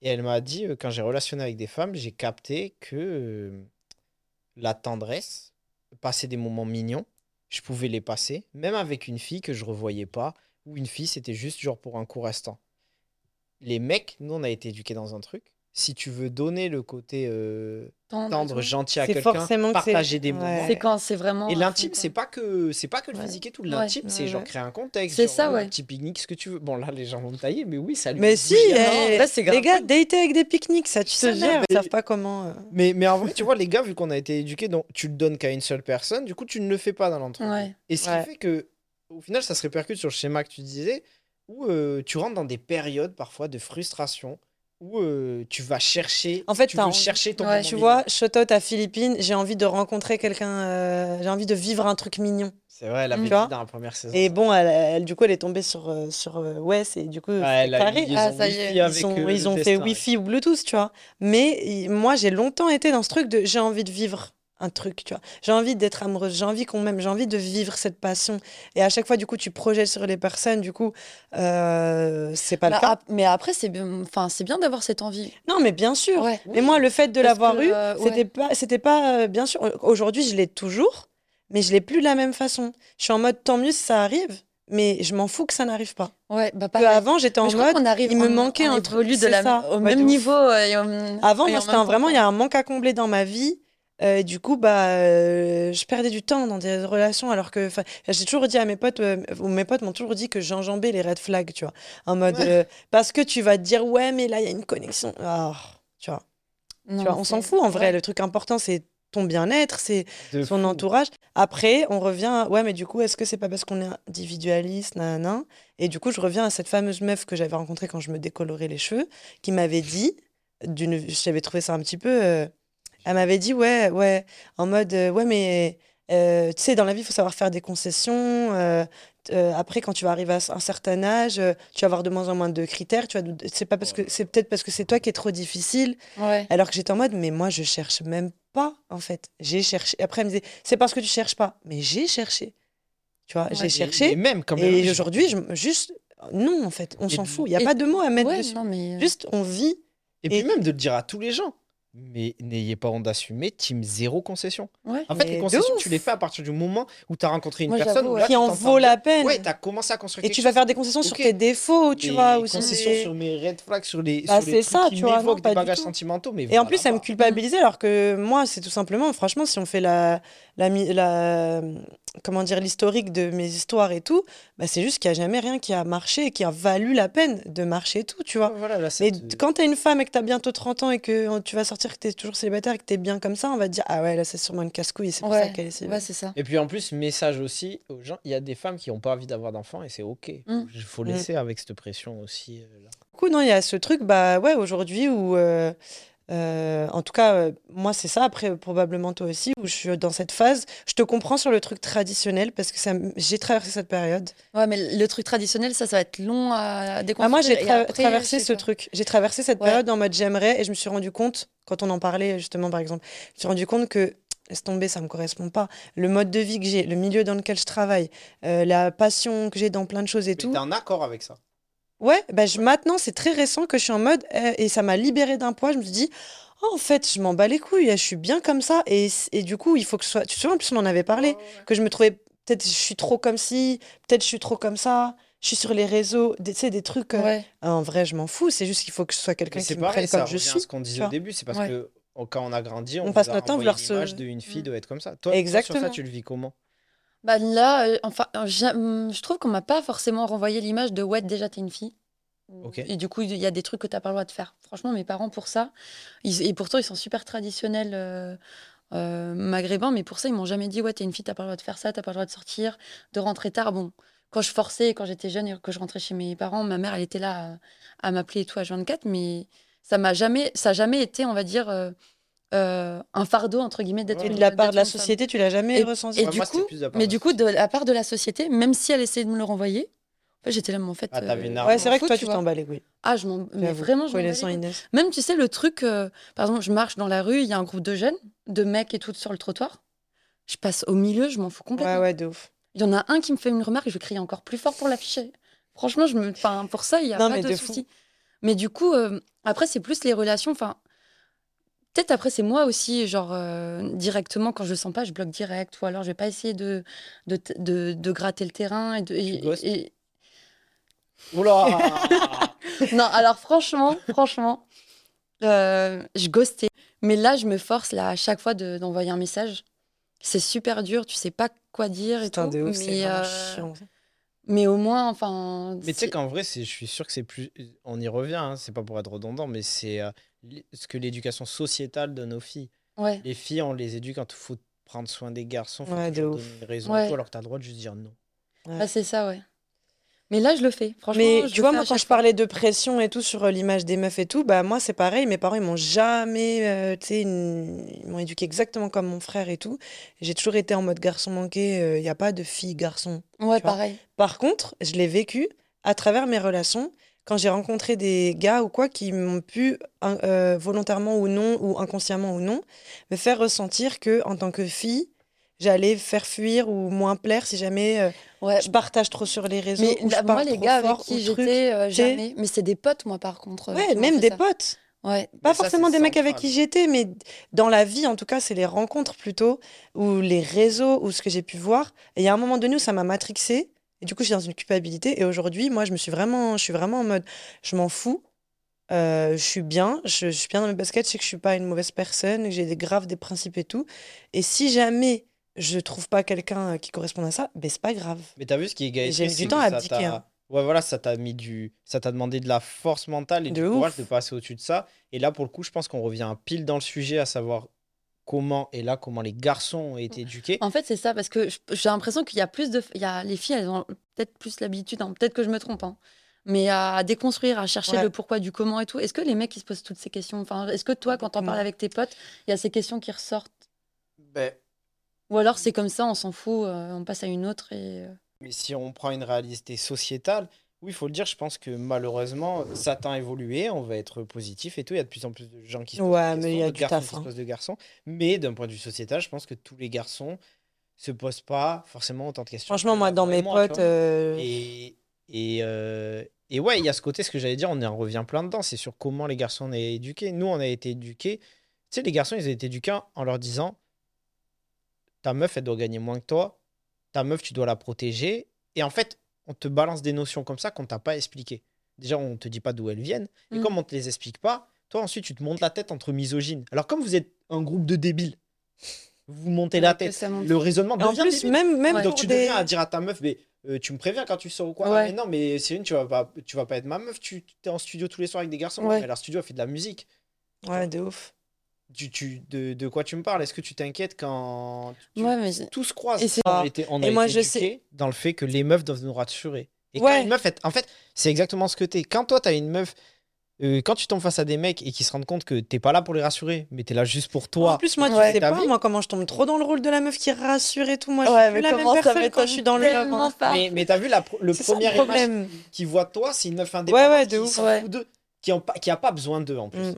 Et elle m'a dit, euh, quand j'ai relationné avec des femmes, j'ai capté que euh, la tendresse, passer des moments mignons, je pouvais les passer, même avec une fille que je revoyais pas, ou une fille, c'était juste genre pour un court instant. Les mecs, nous, on a été éduqués dans un truc. Si tu veux donner le côté euh, Tendre, gentil à quelqu'un, que partager des ouais. moments. C'est quand c'est vraiment. Et l'intime, c'est pas que c'est pas que le Ouais. physique et tout. Ouais. L'intime, c'est Ouais, genre créer un contexte. C'est ça, euh, ouais. Un petit pique-nique, ce que tu veux. Bon, là, les gens vont me tailler, mais oui, ça lui Mais si, eh, Non, là, c'est grave les gars, dater avec des pique-niques, ça, tu sais, Ils savent pas comment. euh. Mais, mais en [laughs] vrai, tu vois, les gars, vu qu'on a été éduqués, donc tu le donnes qu'à une seule personne, du coup, tu ne le fais pas dans l'entreprise. Ouais. Et ce Ouais. qui fait que, au final, ça se répercute sur le schéma que tu disais, où euh, tu rentres dans des périodes parfois de frustration, où euh, tu vas chercher, En fait, tu veux envie- chercher ton Ouais, Tu mignon. vois, shout out à Philippines, j'ai envie de rencontrer quelqu'un, euh, j'ai envie de vivre un truc mignon. C'est vrai, elle avait Tu dit vois dans la première saison. Et bon, elle, elle- du coup, elle est tombée sur, euh, sur Wes et du coup, Ouais, elle a Ah, ça y est. Wi-Fi Ils, euh, ils ont fait Wi-Fi ou Bluetooth, tu vois. Mais moi, j'ai longtemps été dans ce truc de j'ai envie de vivre un truc, tu vois. J'ai envie d'être amoureuse, j'ai envie qu'on m'aime, j'ai envie de vivre cette passion. Et à chaque fois, du coup, tu projettes sur les personnes, du coup, euh, c'est pas Bah, le cas. ap- mais après, c'est bien, enfin, c'est bien d'avoir cette envie. Non, mais bien sûr. Ouais. Mais moi, le fait de l'avoir que, eu, euh, ouais. c'était pas, c'était pas, euh, bien sûr. Aujourd'hui, je l'ai toujours, mais je l'ai plus de la même façon. Je suis en mode tant mieux si ça arrive, mais je m'en fous que ça n'arrive pas. Ouais, bah Que pareil. avant, j'étais en je mode. arrive, il me manquait un truc, de c'est la, ça. au Ouais, même niveau. et Avant, et moi, c'était vraiment, il y a un manque à combler dans ma vie. Euh, du coup, bah, euh, je perdais du temps dans des relations, alors que j'ai toujours dit à mes potes, euh, ou mes potes m'ont toujours dit que j'enjambais les red flags, tu vois. En mode, Ouais. parce que tu vas te dire, ouais, mais là, il y a une connexion. Ah, tu vois. Non, Tu vois, on s'en fout en vrai. ouais. Le truc important, c'est ton bien-être, c'est son fou. entourage. Après, on revient, à, ouais, mais du coup, est-ce que c'est pas parce qu'on est individualiste, nanana Et du coup, je reviens à cette fameuse meuf que j'avais rencontrée quand je me décolorais les cheveux, qui m'avait dit, d'une, j'avais trouvé ça un petit peu, elle m'avait dit, ouais, ouais, en mode, euh, ouais, mais euh, tu sais, dans la vie, il faut savoir faire des concessions. euh, euh, après, quand tu vas arriver à un certain âge, euh, tu vas avoir de moins en moins de critères. Tu vas, c'est pas parce que c'est peut-être parce que c'est toi qui es trop difficile. Ouais. Alors que j'étais en mode, mais moi, je cherche même pas, en fait. J'ai cherché. Après, elle me disait, c'est parce que tu cherches pas. Mais j'ai cherché. Tu vois, Ouais. j'ai cherché. Et, même quand même. Et aujourd'hui, je, juste, non, en fait, on Et s'en fout. Il n'y a et- pas de mots à mettre Ouais, dessus. non, mais... Juste, on vit. Et puis même de le dire à tous les gens. Mais n'ayez pas honte d'assumer, team zéro concession. Ouais. En fait, les concessions, tu les fais à partir du moment où tu as rencontré une Moi, personne là, qui en vaut la peine. Ouais, tu as commencé à construire et tu vas faire des concessions sur tes défauts, tu Des vois. Ou sur concessions des- sur mes red flags, sur les, Bah, sur les c'est trucs ça, qui tu vois, non, des bagages sentimentaux. Mais Et en plus, ça me culpabilisait, alors que moi, c'est tout simplement, franchement, si on fait la, la, la comment dire, l'historique de mes histoires et tout, bah, c'est juste qu'il n'y a jamais rien qui a marché et qui a valu la peine de marcher et tout, tu vois. Voilà, là, Mais quand t'es une femme et que t'as bientôt 30 ans et que euh, tu vas sortir, que t'es toujours célibataire et que t'es bien comme ça, on va te dire, ah ouais, là, c'est sûrement une casse-couille, c'est pour ça qu'elle est célibataire. ouais, c'est ça. Et puis en plus, message aussi aux gens, il y a des femmes qui n'ont pas envie d'avoir d'enfants et c'est ok. Mm. Il faut Mm. laisser avec cette pression aussi. euh, là. Du coup, non, il y a ce truc, bah ouais, aujourd'hui où, euh, euh, en tout cas, euh, moi, c'est ça. Après, probablement toi aussi, où je suis dans cette phase. Je te comprends sur le truc traditionnel parce que ça, j'ai traversé cette période. Ouais, mais le truc traditionnel, ça, ça va être long à déconstruire. Ah, moi, j'ai et tra- après, traversé ce truc. J'ai traversé cette Ouais. période en mode j'aimerais et je me suis rendu compte, quand on en parlait justement, par exemple, je me suis rendu compte que laisse tomber, ça me correspond pas. Le mode de vie que j'ai, le milieu dans lequel je travaille, euh, la passion que j'ai dans plein de choses et Mais tout. t'es en accord avec ça? Ouais, bah, je, maintenant, c'est très récent que je suis en mode, euh, et ça m'a libéré d'un poids. Je me suis dit, oh, en fait, je m'en bats les couilles, je suis bien comme ça. Et, et du coup, il faut que je sois. Tu te souviens, en plus, on en avait parlé, que je me trouvais, peut-être, je suis trop comme ci, peut-être, je suis trop comme ça. Je suis sur les réseaux, des- tu sais, des trucs. euh, Ouais. En vrai, je m'en fous. C'est juste qu'il faut que je sois quelqu'un Mais qui c'est me pareil, prenne ça comme je revient à suis. ce qu'on disait au vois. début, c'est parce Ouais. que oh, quand on a grandi, on, passe a notre temps à vouloir se- l'image d'une fille doit être comme ça. Toi, toi, sur Exactement. ça, tu le vis comment? Bah là, euh, enfin, euh, hum, je trouve qu'on m'a pas forcément renvoyé l'image de ouais, déjà t'es une fille. Et du coup, il y a des trucs que t'as pas le droit de faire. Franchement, mes parents, pour ça, ils- et pourtant, ils sont super traditionnels euh, euh, maghrébins, mais pour ça, ils m'ont jamais dit ouais, t'es une fille, t'as pas le droit de faire ça, t'as pas le droit de sortir, de rentrer tard. Bon, quand je forçais, quand j'étais jeune et que je rentrais chez mes parents, ma mère, elle était là à, à m'appeler et tout à 24, mais ça m'a jamais, ça a jamais été, on va dire, euh, un fardeau entre guillemets d'être Ouais. De la part de la femme. société, tu l'as jamais Et- ressenti Et Ouais, du moi, coup, mais du coup, de la part de la société, même si elle essayait de me le renvoyer, en fait, j'étais là, mais en fait. Ah, t'avais une euh, arme. Ouais, je c'est vrai que toi, tu t'en bats les couilles. Ah, je m'en. Mais vraiment, je. Même, tu sais, le truc, euh, par exemple, je marche dans la rue, il y a un groupe de jeunes, de mecs et tout sur le trottoir. Je passe au milieu, je m'en fous complètement. Ouais, ouais, de ouf. Il y en a un qui me fait une remarque et je vais crier encore plus fort pour l'afficher. Franchement, je me... enfin, pour ça, il n'y a Non, pas de, de souci. Mais du coup, euh, après, c'est plus les relations. Enfin, peut-être après, c'est moi aussi, genre, euh, directement, quand je le sens pas, je bloque direct. Ou alors, je vais pas essayer de, de, de, de gratter le terrain. Et de, et- Oula [laughs] Non, alors franchement, franchement, euh, je ghostais. Mais là, je me force là, à chaque fois de- d'envoyer un message. C'est super dur, tu sais pas quoi dire et Putain, tout. de ouf, c'est mais, euh, chiant. mais au moins, enfin. Mais tu sais qu'en vrai, c'est- je suis sûr que c'est plus. On y revient, hein, c'est pas pour être redondant, mais c'est euh, ce que l'éducation sociétale donne aux filles. Ouais. Les filles, on les éduque quand il faut prendre soin des garçons, faut Ouais, de donner raison, Ouais. tout, alors que t'as le droit de juste dire non. Bah, c'est ça, ouais. Mais là, je le fais. Franchement, Mais je tu vois, moi, quand je parlais de pression et tout sur euh, l'image des meufs et tout, bah moi, c'est pareil. Mes parents, ils m'ont jamais, euh, tu sais, une- ils m'ont éduqué exactement comme mon frère et tout. J'ai toujours été en mode garçon manqué. Il n'y a pas de fille garçon. Ouais, tu vois. pareil. Par contre, je l'ai vécu à travers mes relations. Quand j'ai rencontré des gars ou quoi qui m'ont pu, hein, euh, volontairement ou non, ou inconsciemment ou non, me faire ressentir que en tant que fille, j'allais faire fuir ou moins plaire si jamais euh, Ouais. je partage trop sur les réseaux Mais ou je là, moi, parle les trop gars avec qui j'étais, euh, jamais. Mais c'est des potes, moi, par contre. euh, Ouais, même des ça. potes. Ouais. Pas ça, forcément des mecs avec qui j'étais, mais dans la vie, en tout cas, c'est les rencontres plutôt, ou les réseaux, ou ce que j'ai pu voir. Et il y a un moment donné où ça m'a matrixé, et du coup, je suis dans une culpabilité. Et aujourd'hui, moi, je me suis vraiment, je suis vraiment en mode, je m'en fous. Euh, je suis bien, je, je suis bien dans mes baskets, je sais que je suis pas une mauvaise personne, que j'ai des graves, des principes et tout. Et si jamais je trouve pas quelqu'un euh, qui corresponde à ça, ben c'est pas grave. Mais t'as vu ce qui est gaieté j'ai du temps à abdiquer, hein. Ouais, voilà, ça t'a mis du. Ça t'a demandé de la force mentale et De du courage ouf. de passer au-dessus de ça. Et là, pour le coup, je pense qu'on revient pile dans le sujet, à savoir comment, et là, comment les garçons ont été éduqués. En fait, c'est ça, parce que j'ai l'impression qu'il y a plus de. Il y a, les filles, elles ont peut-être plus l'habitude, hein, peut-être que je me trompe, hein, mais à déconstruire, à chercher Ouais. le pourquoi du comment et tout. Est-ce que les mecs, ils se posent toutes ces questions? Enfin, Est-ce que toi, quand t'en parles avec tes potes, il y a ces questions qui ressortent? Ben, Ou alors c'est comme ça, on s'en fout, euh, on passe à une autre et. euh, Mais si on prend une réalité sociétale, oui, il faut le dire, je pense que malheureusement, ça tend à évoluer, on va être positif et tout. Il y a de plus en plus de gens qui se posent Ouais, des mais il y questions, a d'autres du garçons taf, qui se hein. posent de garçons. Mais d'un point de vue sociétal, je pense que tous les garçons se posent pas forcément autant de questions. Franchement, que moi, dans toi et mes tu potes, vois. euh, Et, et, euh, et ouais, il y a ce côté, ce que j'allais dire, on en revient plein dedans, c'est sur comment les garçons on est éduqués. Nous, on a été éduqués, sais, les garçons, ils étaient éduqués en leur disant ta meuf, elle doit gagner moins que toi. Ta meuf, tu dois la protéger. Et en fait, on te balance des notions comme ça qu'on t'a pas expliqué. Déjà, on te dit pas d'où elles viennent. Et Mm. comme on te les explique pas, toi, ensuite, tu te montes la tête entre misogynes. Alors, comme vous êtes un groupe de débiles, vous montez la Ouais, tête. monte. Le raisonnement en devient plus, débile. même, même Ouais. Donc tu des- deviens à dire à ta meuf, mais euh, tu me préviens quand tu sors ou quoi Ah. Mais non, mais Céline, tu vas pas, tu vas pas être ma meuf. Tu es en studio tous les soirs avec des garçons. Mais leur studio elle fait de la musique. Ouais, de ouf. Tu, tu, de, de quoi tu me parles? Est-ce que tu t'inquiètes quand tu- Ouais, mais tout se croise Et On a été, on a Et moi, été je éduqués dans le fait que les meufs doivent nous rassurer. Et quand Ouais. une meuf, est- en fait, c'est exactement ce que t'es. Quand toi, t'as une meuf, euh, quand tu tombes face à des mecs et qui se rendent compte que t'es pas là pour les rassurer, mais t'es là juste pour toi. En plus, moi, tu Ouais. sais pas, moi, comment je tombe trop dans le rôle de la meuf qui rassure et tout. Moi, je Ouais, suis mais la même personne quand je suis dans le love. Mais, mais t'as vu la, pr- le premier problème. qui voit de toi, c'est une meuf indépendante Ouais, ouais, de qui ouf. qui, ont pas, qui a pas besoin d'eux en plus. Mm.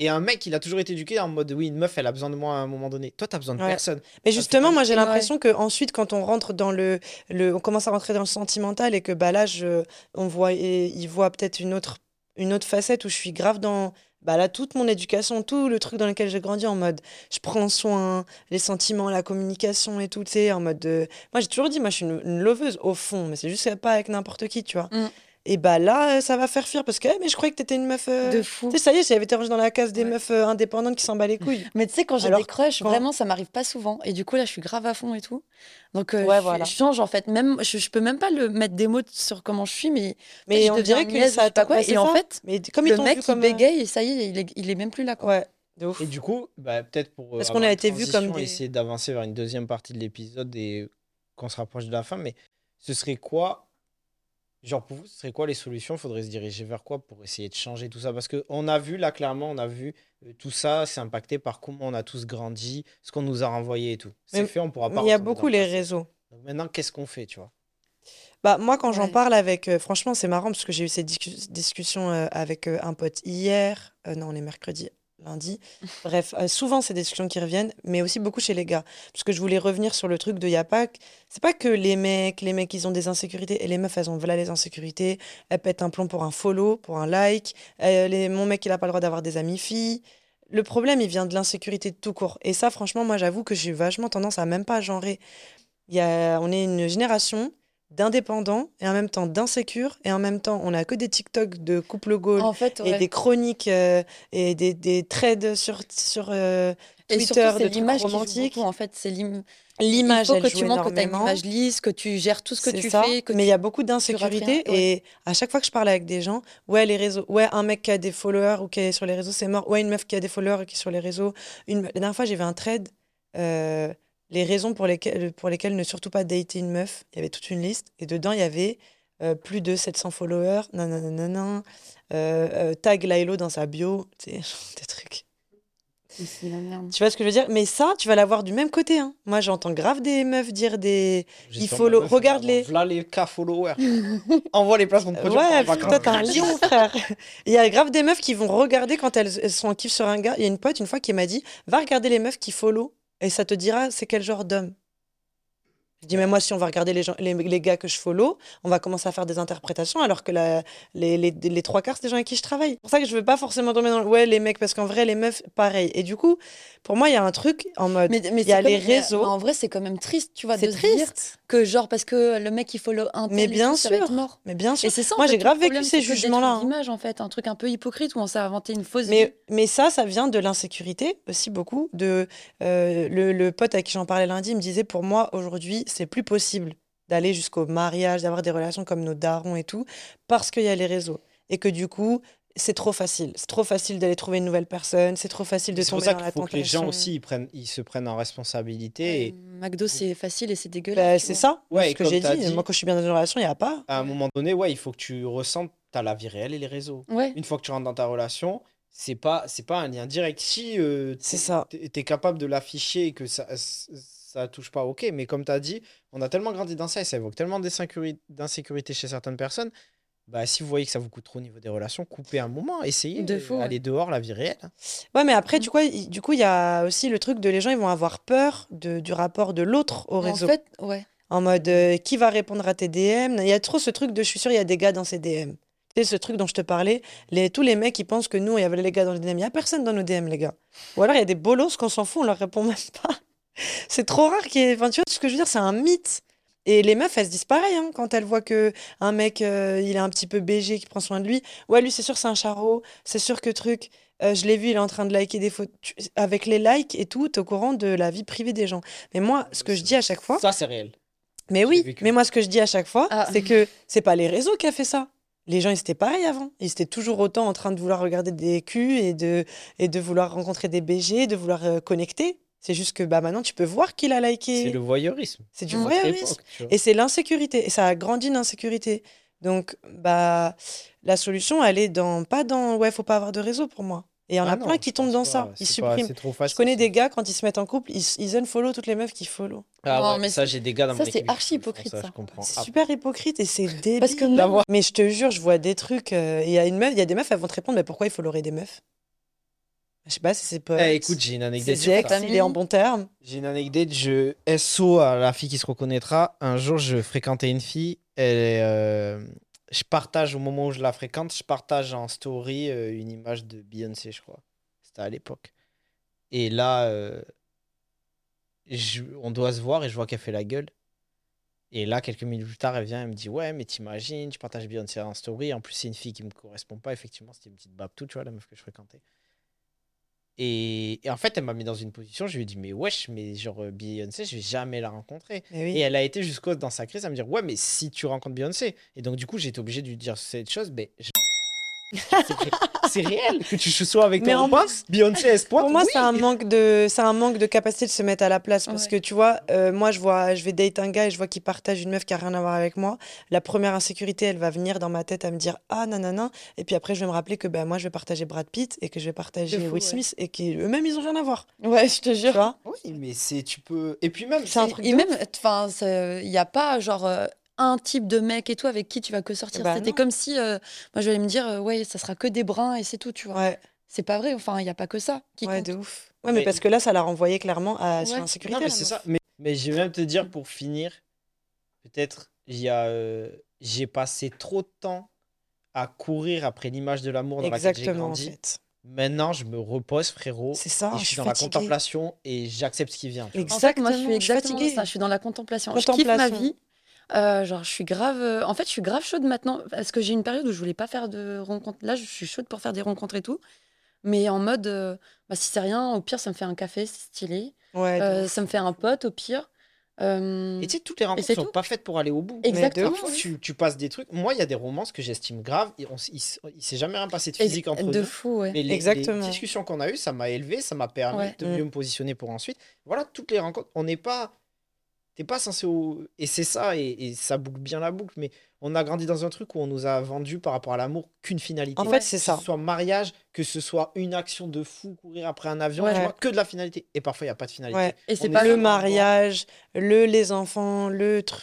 Et un mec, il a toujours été éduqué en mode oui, une meuf, elle a besoin de moi à un moment donné. Toi, t'as besoin de Ouais. personne. Mais justement, c'est moi, j'ai Ouais. l'impression que ensuite, quand on rentre dans le, le, on commence à rentrer dans le sentimental et que bah là, je, on voit, et il voit peut-être une autre, une autre facette où je suis grave dans, bah là, toute mon éducation, tout le truc dans lequel j'ai grandi en mode, je prends soin, les sentiments, la communication et tout, tu sais, en mode, de... moi, j'ai toujours dit, moi, je suis une, une loveuse au fond, mais c'est juste pas avec n'importe qui, tu vois. Mm. Et bah là, euh, ça va faire fuir parce que, eh, mais je croyais que t'étais une meuf. euh, De fou. Tu sais, ça y est, j'avais été rangée dans la case des Ouais. meufs euh, indépendantes qui s'en bat les couilles. [laughs] Mais tu sais, quand j'ai des crushs, quand- vraiment, ça m'arrive pas souvent. Et du coup, là, je suis grave à fond et tout. Donc, euh, Ouais, je, voilà. je change en fait. Même, je, je peux même pas le mettre des mots sur comment je suis, mais, Mais je on dirait que niaise, ça pas quoi. et en fait, Mais comme le mec, vu il comme. euh, bégaye et ça y est, il est, il est même plus là. Quoi. Ouais, de ouf. Et du coup, bah, peut-être pour Parce qu'on a été vus comme des- essayer d'avancer vers une deuxième partie de l'épisode et qu'on se rapproche de la fin, mais ce serait quoi Genre pour vous, ce serait quoi les solutions? Faudrait se diriger vers quoi pour essayer de changer tout ça? Parce que on a vu là clairement, on a vu euh, tout ça, c'est impacté par comment on a tous grandi, ce qu'on nous a renvoyé et tout. C'est Mais- fait, on pourra pas. Il y a beaucoup le les passé. réseaux. Donc maintenant, qu'est-ce qu'on fait, tu vois? Bah, moi, quand j'en Ouais. parle avec. euh, franchement, c'est marrant parce que j'ai eu cette discu- discussion euh, avec euh, un pote hier. Euh, non, on est mercredi, lundi. Bref, euh, souvent, c'est des discussions qui reviennent, mais aussi beaucoup chez les gars. Parce que je voulais revenir sur le truc de y a pas. que- C'est pas que les mecs, les mecs, ils ont des insécurités et les meufs, elles ont voilà les insécurités. Elles pètent un plomb pour un follow, pour un like. Euh, les, mon mec, il a pas le droit d'avoir des amis filles. Le problème, il vient de l'insécurité de tout court. Et ça, franchement, moi, j'avoue que j'ai vachement tendance à même pas genrer. Y a, on est une génération d'indépendants et en même temps d'insécures et en même temps on a que des TikTok de couple En fait, et des chroniques euh, et des, des threads sur, sur euh, Et Twitter surtout, de l'image beaucoup, en fait. C'est l'im- L'image, Il faut que tu montres que tu as une image lisse, que tu gères tout ce que tu ça, fais. Que mais il y a beaucoup d'insécurité ouais. et à chaque fois que je parle avec des gens, ouais les réseaux, ouais un mec qui a des followers ou qui est sur les réseaux c'est mort, ouais une meuf qui a des followers et qui est sur les réseaux. Une... La dernière fois j'ai vu un thread, euh, les raisons pour lesquelles, pour lesquelles ne surtout pas dater une meuf, il y avait toute une liste et dedans il y avait euh, plus de 700 followers, nanana, euh, euh, tag Lailo dans sa bio, [laughs] tu sais, des trucs. C'est la merde. Tu vois ce que je veux dire? Mais ça, tu vas l'avoir du même côté. Hein. Moi, j'entends grave des meufs dire des. Il meuf, regarde les- Voilà les cas followers. [laughs] Envoie les placements de produits. Ouais, toi, t'es un lion, frère. [laughs] Il y a grave des meufs qui vont regarder quand elles, elles sont en kiff sur un gars. Il y a une pote, une fois, qui m'a dit Va regarder les meufs qui follow et ça te dira c'est quel genre d'homme? Je dis, mais moi, si on va regarder les, gens, les, les gars que je follow, on va commencer à faire des interprétations, alors que la, les, les, les trois quarts, c'est des gens avec qui je travaille. C'est pour ça que je veux pas forcément tomber dans le ouais, les mecs, parce qu'en vrai, les meufs, pareil. Et du coup, pour moi, il y a un truc en mode. Mais, Il y a les réseaux. En vrai, c'est quand même triste, tu vois, de c'est se dire triste. que genre parce que le mec il follow un tel Mais bien tout, ça va sûr. être mort. Mais bien sûr. Et c'est ça. en Moi, j'ai grave vécu ces jugements-là, hein. d'image, en fait, un truc un peu hypocrite où on s'est inventé une fausse vie. Mais, mais ça, ça vient de l'insécurité aussi beaucoup. De, euh, le, le pote à qui j'en parlais lundi il me disait pour moi, aujourd'hui, c'est plus possible d'aller jusqu'au mariage, d'avoir des relations comme nos darons et tout, parce qu'il y a les réseaux. Et que du coup, c'est trop facile. C'est trop facile d'aller trouver une nouvelle personne, c'est trop facile de C'est pour tomber ça dans qu'il la faut que les gens tentation. aussi ils, prennent, ils se prennent en responsabilité. Et McDo, c'est facile et c'est Bah, dégueulasse. tu c'est ça, Ouais, ce que j'ai dit. dit- Moi, quand je suis bien dans une relation, il n'y a pas. à un moment donné, ouais, il faut que tu ressentes t'as la vie réelle et les réseaux. Ouais. Une fois que tu rentres dans ta relation, c'est pas c'est pas un lien direct. Si euh, C'est ça. t'es capable de l'afficher et que ça ça touche pas, ok. Mais comme tu as dit, on a tellement grandi dans ça et ça évoque tellement d'insécuri- d'insécurité chez certaines personnes. Bah, si vous voyez que ça vous coûte trop au niveau des relations, coupez un moment, essayez, De fou, ouais. allez dehors, la vie réelle. Ouais, mais après, Mm. du coup, il- du coup, il y a aussi le truc de les gens, ils vont avoir peur de, du rapport de l'autre au En réseau. fait, ouais. En mode, euh, qui va répondre à tes DM Il y a trop ce truc de, je suis sûre, il y a des gars dans ces DM C'est ce truc dont je te parlais. Les, tous les mecs qui pensent que nous, il y avait les gars dans les DM. Il n'y a personne dans nos DM, les gars. Ou alors il y a des bolos qu'on s'en fout, on leur répond même pas. C'est trop rare qu'il y ait. Enfin, tu vois ce que je veux dire C'est un mythe. Et les meufs, elles se disent pareil hein, quand elles voient que un mec, euh, il est un petit peu BG, qui prend soin de lui. Ouais, lui, c'est sûr, c'est un charreau. C'est sûr que truc. euh, je l'ai vu, il est en train de liker des photos. Tu- Avec les likes et tout, t'es au courant de la vie privée des gens. Mais moi, ce que je dis à chaque fois. Ça, c'est réel. Mais oui, vécu. mais moi, ce que je dis à chaque fois, Ah. c'est que c'est pas les réseaux qui a fait ça. Les gens, ils étaient pareils avant. Ils étaient toujours autant en train de vouloir regarder des culs et de, et de vouloir rencontrer des BG, de vouloir euh, connecter. C'est juste que bah, maintenant, tu peux voir qu'il a C'est liké. le voyeurisme. C'est du voyeurisme. époque. Et c'est l'insécurité. Et ça a grandi l'insécurité. Donc, bah, la solution, elle est dans, pas dans, ouais, faut pas avoir de réseau pour moi. Et il y en Ah a non, plein qui tombent dans pas. ça. Ils C'est pas- suppriment. C'est Je connais ça. des gars, quand ils se mettent en couple, ils, ils unfollow toutes les meufs qui follow. Ah Non, ouais, mais ça, j'ai des gars dans ça, mon c'est archi hypocrite, Je ça. comprends. C'est Ah, super hypocrite et c'est débile. Parce que même- Mais je te jure, je vois des trucs. euh, Il y a une meuf, il y a des meufs, elles vont te répondre, mais pourquoi il faut des meufs? Je sais pas si c'est pas. Eh, écoute, j'ai une anecdote c'est sur ça. il est en bon terme. J'ai une anecdote, je SO à la fille qui se reconnaîtra. Un jour, je fréquentais une fille. Elle est, euh, je partage au moment où je la fréquente, je partage en story euh, une image de Beyoncé, je crois. C'était à l'époque. Et là, euh, je- on doit se voir et je vois qu'elle fait la gueule. Et là, quelques minutes plus tard, elle vient, elle me dit Ouais, mais t'imagines, tu partages Beyoncé en story. En plus, c'est une fille qui me correspond pas. Effectivement, c'était une petite babtou, tu vois, la meuf que je fréquentais. Et, et en fait, elle m'a mis dans une position, je lui ai dit, mais wesh, mais genre euh, Beyoncé, je vais jamais la rencontrer. Oui. Et elle a été jusqu'au dans sa crise à me dire, ouais, mais si tu rencontres Beyoncé. Et donc, du coup, j'ai été obligé de lui dire cette chose, mais. C'est ré- C'est réel que tu sois avec Mais toi en ou pas. Beyoncé, espoir. Pour moi, oui. c'est un manque de, c'est un manque de capacité de se mettre à la place parce Ouais. que tu vois, euh, moi, je vois, je vais date un gars et je vois qu'il partage une meuf qui a rien à voir avec moi. La première insécurité, elle va venir dans ma tête à me dire ah nanana, et puis après, je vais me rappeler que ben moi, je vais partager Brad Pitt et que je vais partager fou, Will ouais. Smith et qu'eux-mêmes, ils ont rien à voir. Ouais, je te Tu jure. vois? Oui, mais c'est. Tu peux. Et puis même. C'est un truc Et même, enfin, il n'y a pas genre euh, un type de mec et tout avec qui tu vas que sortir. Bah C'était comme si, euh, moi, je vais me dire, euh, ouais, ça sera que des bruns et c'est tout, tu vois. Ouais, C'est pas vrai. Enfin, il n'y a pas que ça qui ouais, compte. de ouf. Ouais, mais, Mais- parce que là, ça l'a renvoyé clairement à sur Ouais. l'insécurité. Non, mais la c'est ça. Mais, mais je vais même te dire pour finir, peut-être, il y a, euh, j'ai passé trop de temps à courir après l'image de l'amour dans laquelle j'ai Exactement, en grandi. fait. Maintenant, je me repose, frérot. C'est ça. et je je suis suis dans la contemplation et j'accepte ce qui vient. tu vois. Exact. En fait, moi, je suis Exactement, je suis exactement fatiguée. ça. Je suis dans la contemplation. Je kiffe ma Contemplation. vie. Euh, genre, je suis grave. euh, En fait, je suis grave chaude maintenant parce que j'ai une période où je voulais pas faire de rencontres. Là, je suis chaude pour faire des rencontres et tout. Mais en mode, euh, bah, si c'est rien, au pire, ça me fait un café, c'est stylé. Ouais, Euh, ça me fait un pote, au pire. Euh, Et tu sais, toutes les rencontres c'est sont tout. pas faites pour aller au bout. Exactement. Parfois, tu, tu passes des trucs. Moi, il y a des romances que j'estime graves. Et on, s- il, s- il s'est jamais rien passé de et- physique entre de nous. fou, ouais. Mais les, Exactement. les discussions qu'on a eues, ça m'a élevé, ça m'a permis Ouais. de Mm. mieux me positionner pour ensuite. Voilà, toutes les rencontres. On n'est pas. T'es pas censé. au- Et c'est ça, et, et ça boucle bien la boucle. Mais on a grandi dans un truc où on nous a vendu par rapport à l'amour qu'une finalité. En fait, c'est Que ça. ce soit mariage, que ce soit une action de fou, courir après un avion, Ouais. tu vois, que de la finalité. Et parfois, il n'y a pas de finalité. Ouais. Et c'est pas le mariage, le les enfants, le truc.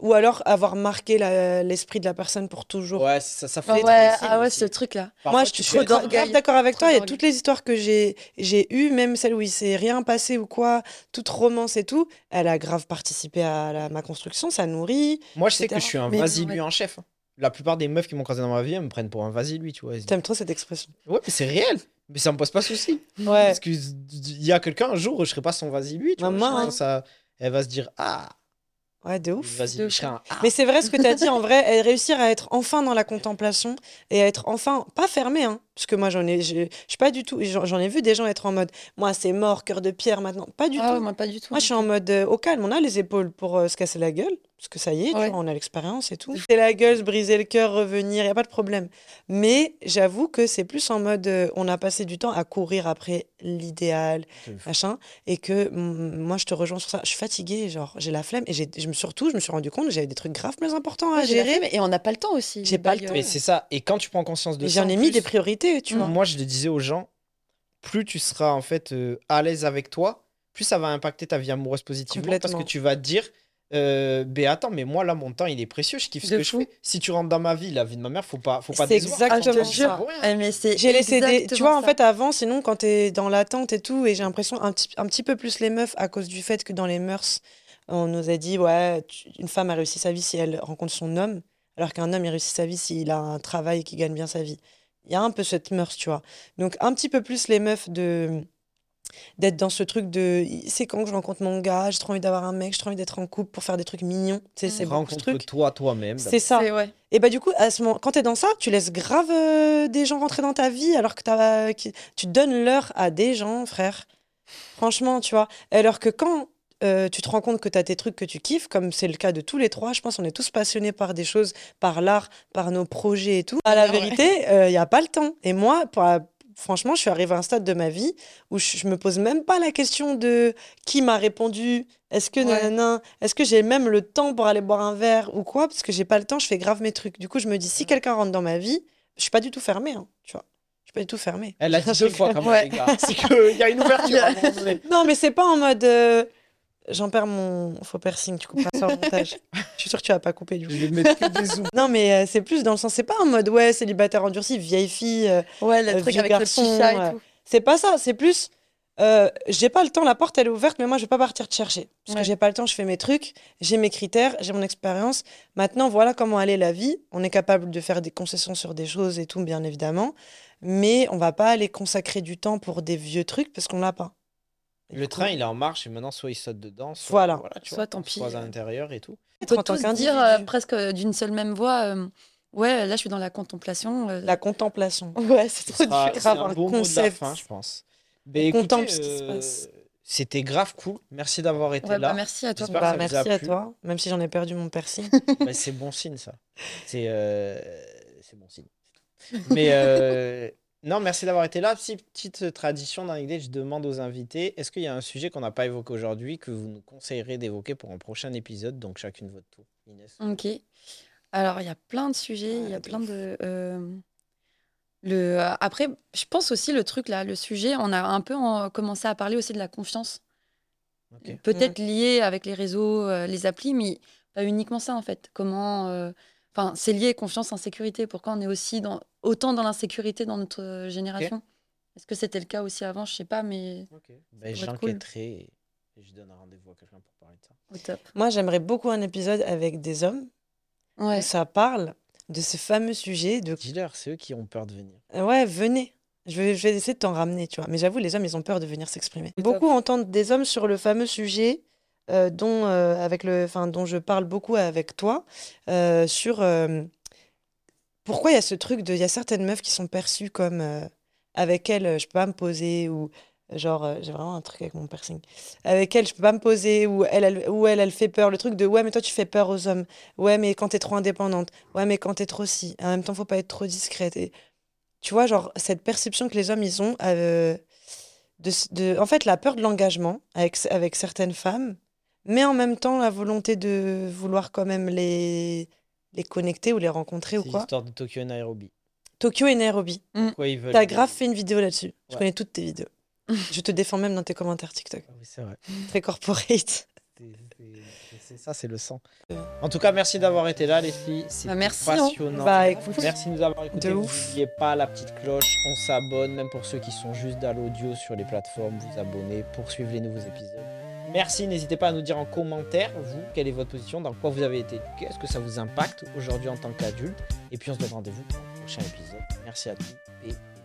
Ou alors avoir marqué l'esprit de la personne pour toujours. Ouais, ça, ça fait. Ah ouais, très ah ouais, aussi. ce truc-là. Moi, je suis grave d'accord avec Trop toi. Et d'orgueil. toutes les histoires que j'ai j'ai eues, même celles où il s'est rien passé ou quoi, toute romance et tout, elle a grave participé à la- ma construction. Ça nourrit. Moi, je sais que je suis un vas-y lui en chef. hein. La plupart des meufs qui m'ont croisé dans ma vie, elles me prennent pour un vas-y lui, tu vois. T'aimes trop cette expression. Ouais, mais c'est réel. Mais ça me pose pas souci. Ouais. Parce qu'il y a quelqu'un, un jour, je serai pas son vas-y lui, tu vois. Maman, je serai hein. ça, elle va se dire, ah, Ouais, de ouf. vas-y, de lui, je serai un ah. Mais c'est vrai ce que tu as dit, en vrai, réussir à être enfin dans la contemplation et à être enfin, pas fermée, hein, parce que moi j'en ai, je je suis pas du tout, j'en ai vu des gens être en mode, moi c'est mort, cœur de pierre maintenant, pas du Ah tout. moi, pas du tout. Moi je suis en mode euh, au calme, on a les épaules pour euh, se casser la gueule, parce que ça y est, tu Ouais. vois, on a l'expérience et tout. C'est la gueule, se briser le cœur, revenir, y a pas de problème. Mais j'avoue que c'est plus en mode, euh, on a passé du temps à courir après l'idéal, machin, et que moi je te rejoins sur ça. Je suis fatiguée, genre j'ai la flemme et j'ai, je me surtout je me suis rendu compte que j'avais des trucs graves plus importants à Ouais, gérer. flemme, Et on n'a pas le temps aussi. J'ai pas le temps. Mais c'est ça. Et quand tu prends conscience de ça. j'en en ai mis plus, des priorités, tu Mm. vois. Moi, je le disais aux gens, plus tu seras en fait euh, à l'aise avec toi, plus ça va impacter ta vie amoureuse positivement. Parce que tu vas te dire, euh, ben attends, mais moi là, mon temps, il est précieux, je kiffe ce De que fou. je fais. Si tu rentres dans ma vie, la vie de ma mère, faut pas, faut pas C'est exactement Ah, rien. Eh, mais c'est J'ai laissé des. Tu vois, en ça. fait, avant, sinon, quand t'es dans l'attente et tout, et j'ai l'impression un petit, un petit peu plus les meufs à cause du fait que dans les mœurs, on nous a dit, ouais, tu- une femme a réussi sa vie si elle rencontre son homme. alors qu'un homme, il réussit sa vie s'il a un travail qui gagne bien sa vie. Il y a un peu cette mœurs, tu vois. Donc, un petit peu plus les meufs de d'être dans ce truc de c'est quand que je rencontre mon gars, j'ai trop envie d'avoir un mec, j'ai trop envie d'être en couple pour faire des trucs mignons. Tu sais, c'est ce truc. Rencontre-toi toi-même. C'est ça. Ouais. Et bah du coup, à ce moment, quand t'es dans ça, tu laisses grave euh, des gens rentrer dans ta vie alors que t'as- qui- tu donnes l'heure à des gens, frère. Franchement, tu vois. Alors que quand euh, tu te rends compte que t'as tes trucs que tu kiffes, comme c'est le cas de tous les trois, je pense qu'on est tous passionnés par des choses, par l'art, par nos projets et tout. À la Ouais. vérité, il n'y a pas le temps. Et moi, pour la- franchement, je suis arrivée à un stade de ma vie où je, je me pose même pas la question de qui m'a répondu, est-ce que Ouais. est-ce que j'ai même le temps pour aller boire un verre ou quoi? Parce que j'ai pas le temps, je fais grave mes trucs. Du coup, je me dis, si quelqu'un rentre dans ma vie, je suis pas du tout fermée, hein, tu vois. Je suis pas du tout fermée. Elle a dit deux [laughs] fois quand même, Ouais. les gars. [laughs] C'est qu'il y a une ouverture. Non, mais c'est pas en mode. euh, J'en perds mon faux piercing, tu couperas ça au montage. Je suis sûre que tu vas pas couper du coup. Je vais mettre que des. [laughs] Non, mais euh, c'est plus dans le sens, c'est pas en mode ouais, célibataire endurci, vieille fille. euh, Ouais, le Euh, truc vieux avec garçon, le ouais. et tout. c'est pas ça, c'est plus. euh, j'ai pas le temps, la porte elle est ouverte, mais moi je vais pas partir te chercher. Parce Ouais. que j'ai pas le temps, je fais mes trucs, j'ai mes critères, j'ai mon expérience. Maintenant, voilà comment aller la vie. On est capable de faire des concessions sur des choses et tout, bien évidemment. Mais on va pas aller consacrer du temps pour des vieux trucs parce qu'on l'a pas. Et Le coup, train, il est en marche et maintenant, soit il saute dedans, soit, Voilà. tu Soit vois, tant pis, croise à l'intérieur et tout. On peut tous dire euh, presque euh, d'une seule même voix. euh, ouais, là, je suis dans la contemplation. euh, La contemplation. [laughs] Ouais, c'est Ce trop sera- dur. c'est grave un un bon mot de la concept. fin, je pense. Ben, écoutez, contemple ce qui se passe. C'était grave cool. Merci d'avoir été Ouais, là. bah, merci à toi. Bah, merci a à plu. toi, même si j'en ai perdu mon piercing. [laughs] Ben, c'est bon signe, ça. C'est euh, c'est bon signe. Mais euh, non, merci d'avoir été là. Petite, petite tradition dans l'idée, je demande aux invités est-ce qu'il y a un sujet qu'on n'a pas évoqué aujourd'hui que vous nous conseillerez d'évoquer pour un prochain épisode? Donc, chacune votre tour. Inès. Ok. Alors, il y a plein de sujets, il y a plein de. euh, le, euh, après, je pense aussi le truc là, le sujet, on a un peu en- commencé à parler aussi de la confiance. Peut-être lié avec les réseaux, euh, les applis, mais pas uniquement ça en fait. Comment. Enfin, c'est lié confiance, insécurité. Pourquoi on est aussi dans, autant dans l'insécurité dans notre euh, génération? Est-ce que c'était le cas aussi avant? Je sais pas, mais. Ben, cool. J'enquêterai et je donne un rendez-vous à quelqu'un pour parler de ça. au top. Moi, j'aimerais beaucoup un épisode avec des hommes Ouais. où ça parle de ce fameux sujet de Dis-leur, c'est eux qui ont peur de venir. ouais, venez. Je vais, je vais essayer de t'en ramener, tu vois. Mais j'avoue, les hommes, ils ont peur de venir s'exprimer. Beaucoup entendent des hommes sur le fameux sujet euh, dont, euh, avec le, enfin, dont je parle beaucoup avec toi, euh, sur pourquoi il y a ce truc de. Il y a certaines meufs qui sont perçues comme avec elles, je peux pas me poser, ou genre, j'ai vraiment un truc avec mon piercing. Avec elle, je peux pas me poser, ou elle, elle, ou elle, elle fait peur. Le truc de ouais, mais toi, tu fais peur aux hommes. Ouais, mais quand t'es trop indépendante. Ouais, mais quand t'es trop si. En même temps, faut pas être trop discrète. Et, tu vois, genre, cette perception que les hommes, ils ont. de- en fait, la peur de l'engagement avec, avec certaines femmes, mais en même temps, la volonté de vouloir quand même les, les connecter ou les rencontrer ou C'est quoi. l'histoire de Tokyo et Nairobi. Tokyo et Nairobi. Pourquoi ils veulent. T'as grave fait une vidéo là-dessus. Je connais toutes tes vidéos. [laughs] Je te défends même dans tes commentaires TikTok. Ah oui, c'est vrai. Très corporate. C'est- c'est- C'est ça, c'est le sang. En tout cas, merci d'avoir été là, les filles. C'était Bah, merci, hein. passionnant. Bah, écoute, Merci de nous avoir écoutés. N'oubliez pas la petite cloche, on s'abonne, même pour ceux qui sont juste dans l'audio sur les plateformes, vous abonnez pour suivre les nouveaux épisodes. Merci, n'hésitez pas à nous dire en commentaire, vous, quelle est votre position, dans quoi vous avez été éduqué, est-ce que ça vous impacte aujourd'hui en tant qu'adulte. Et puis on se donne rendez-vous pour un prochain épisode. Merci à tous et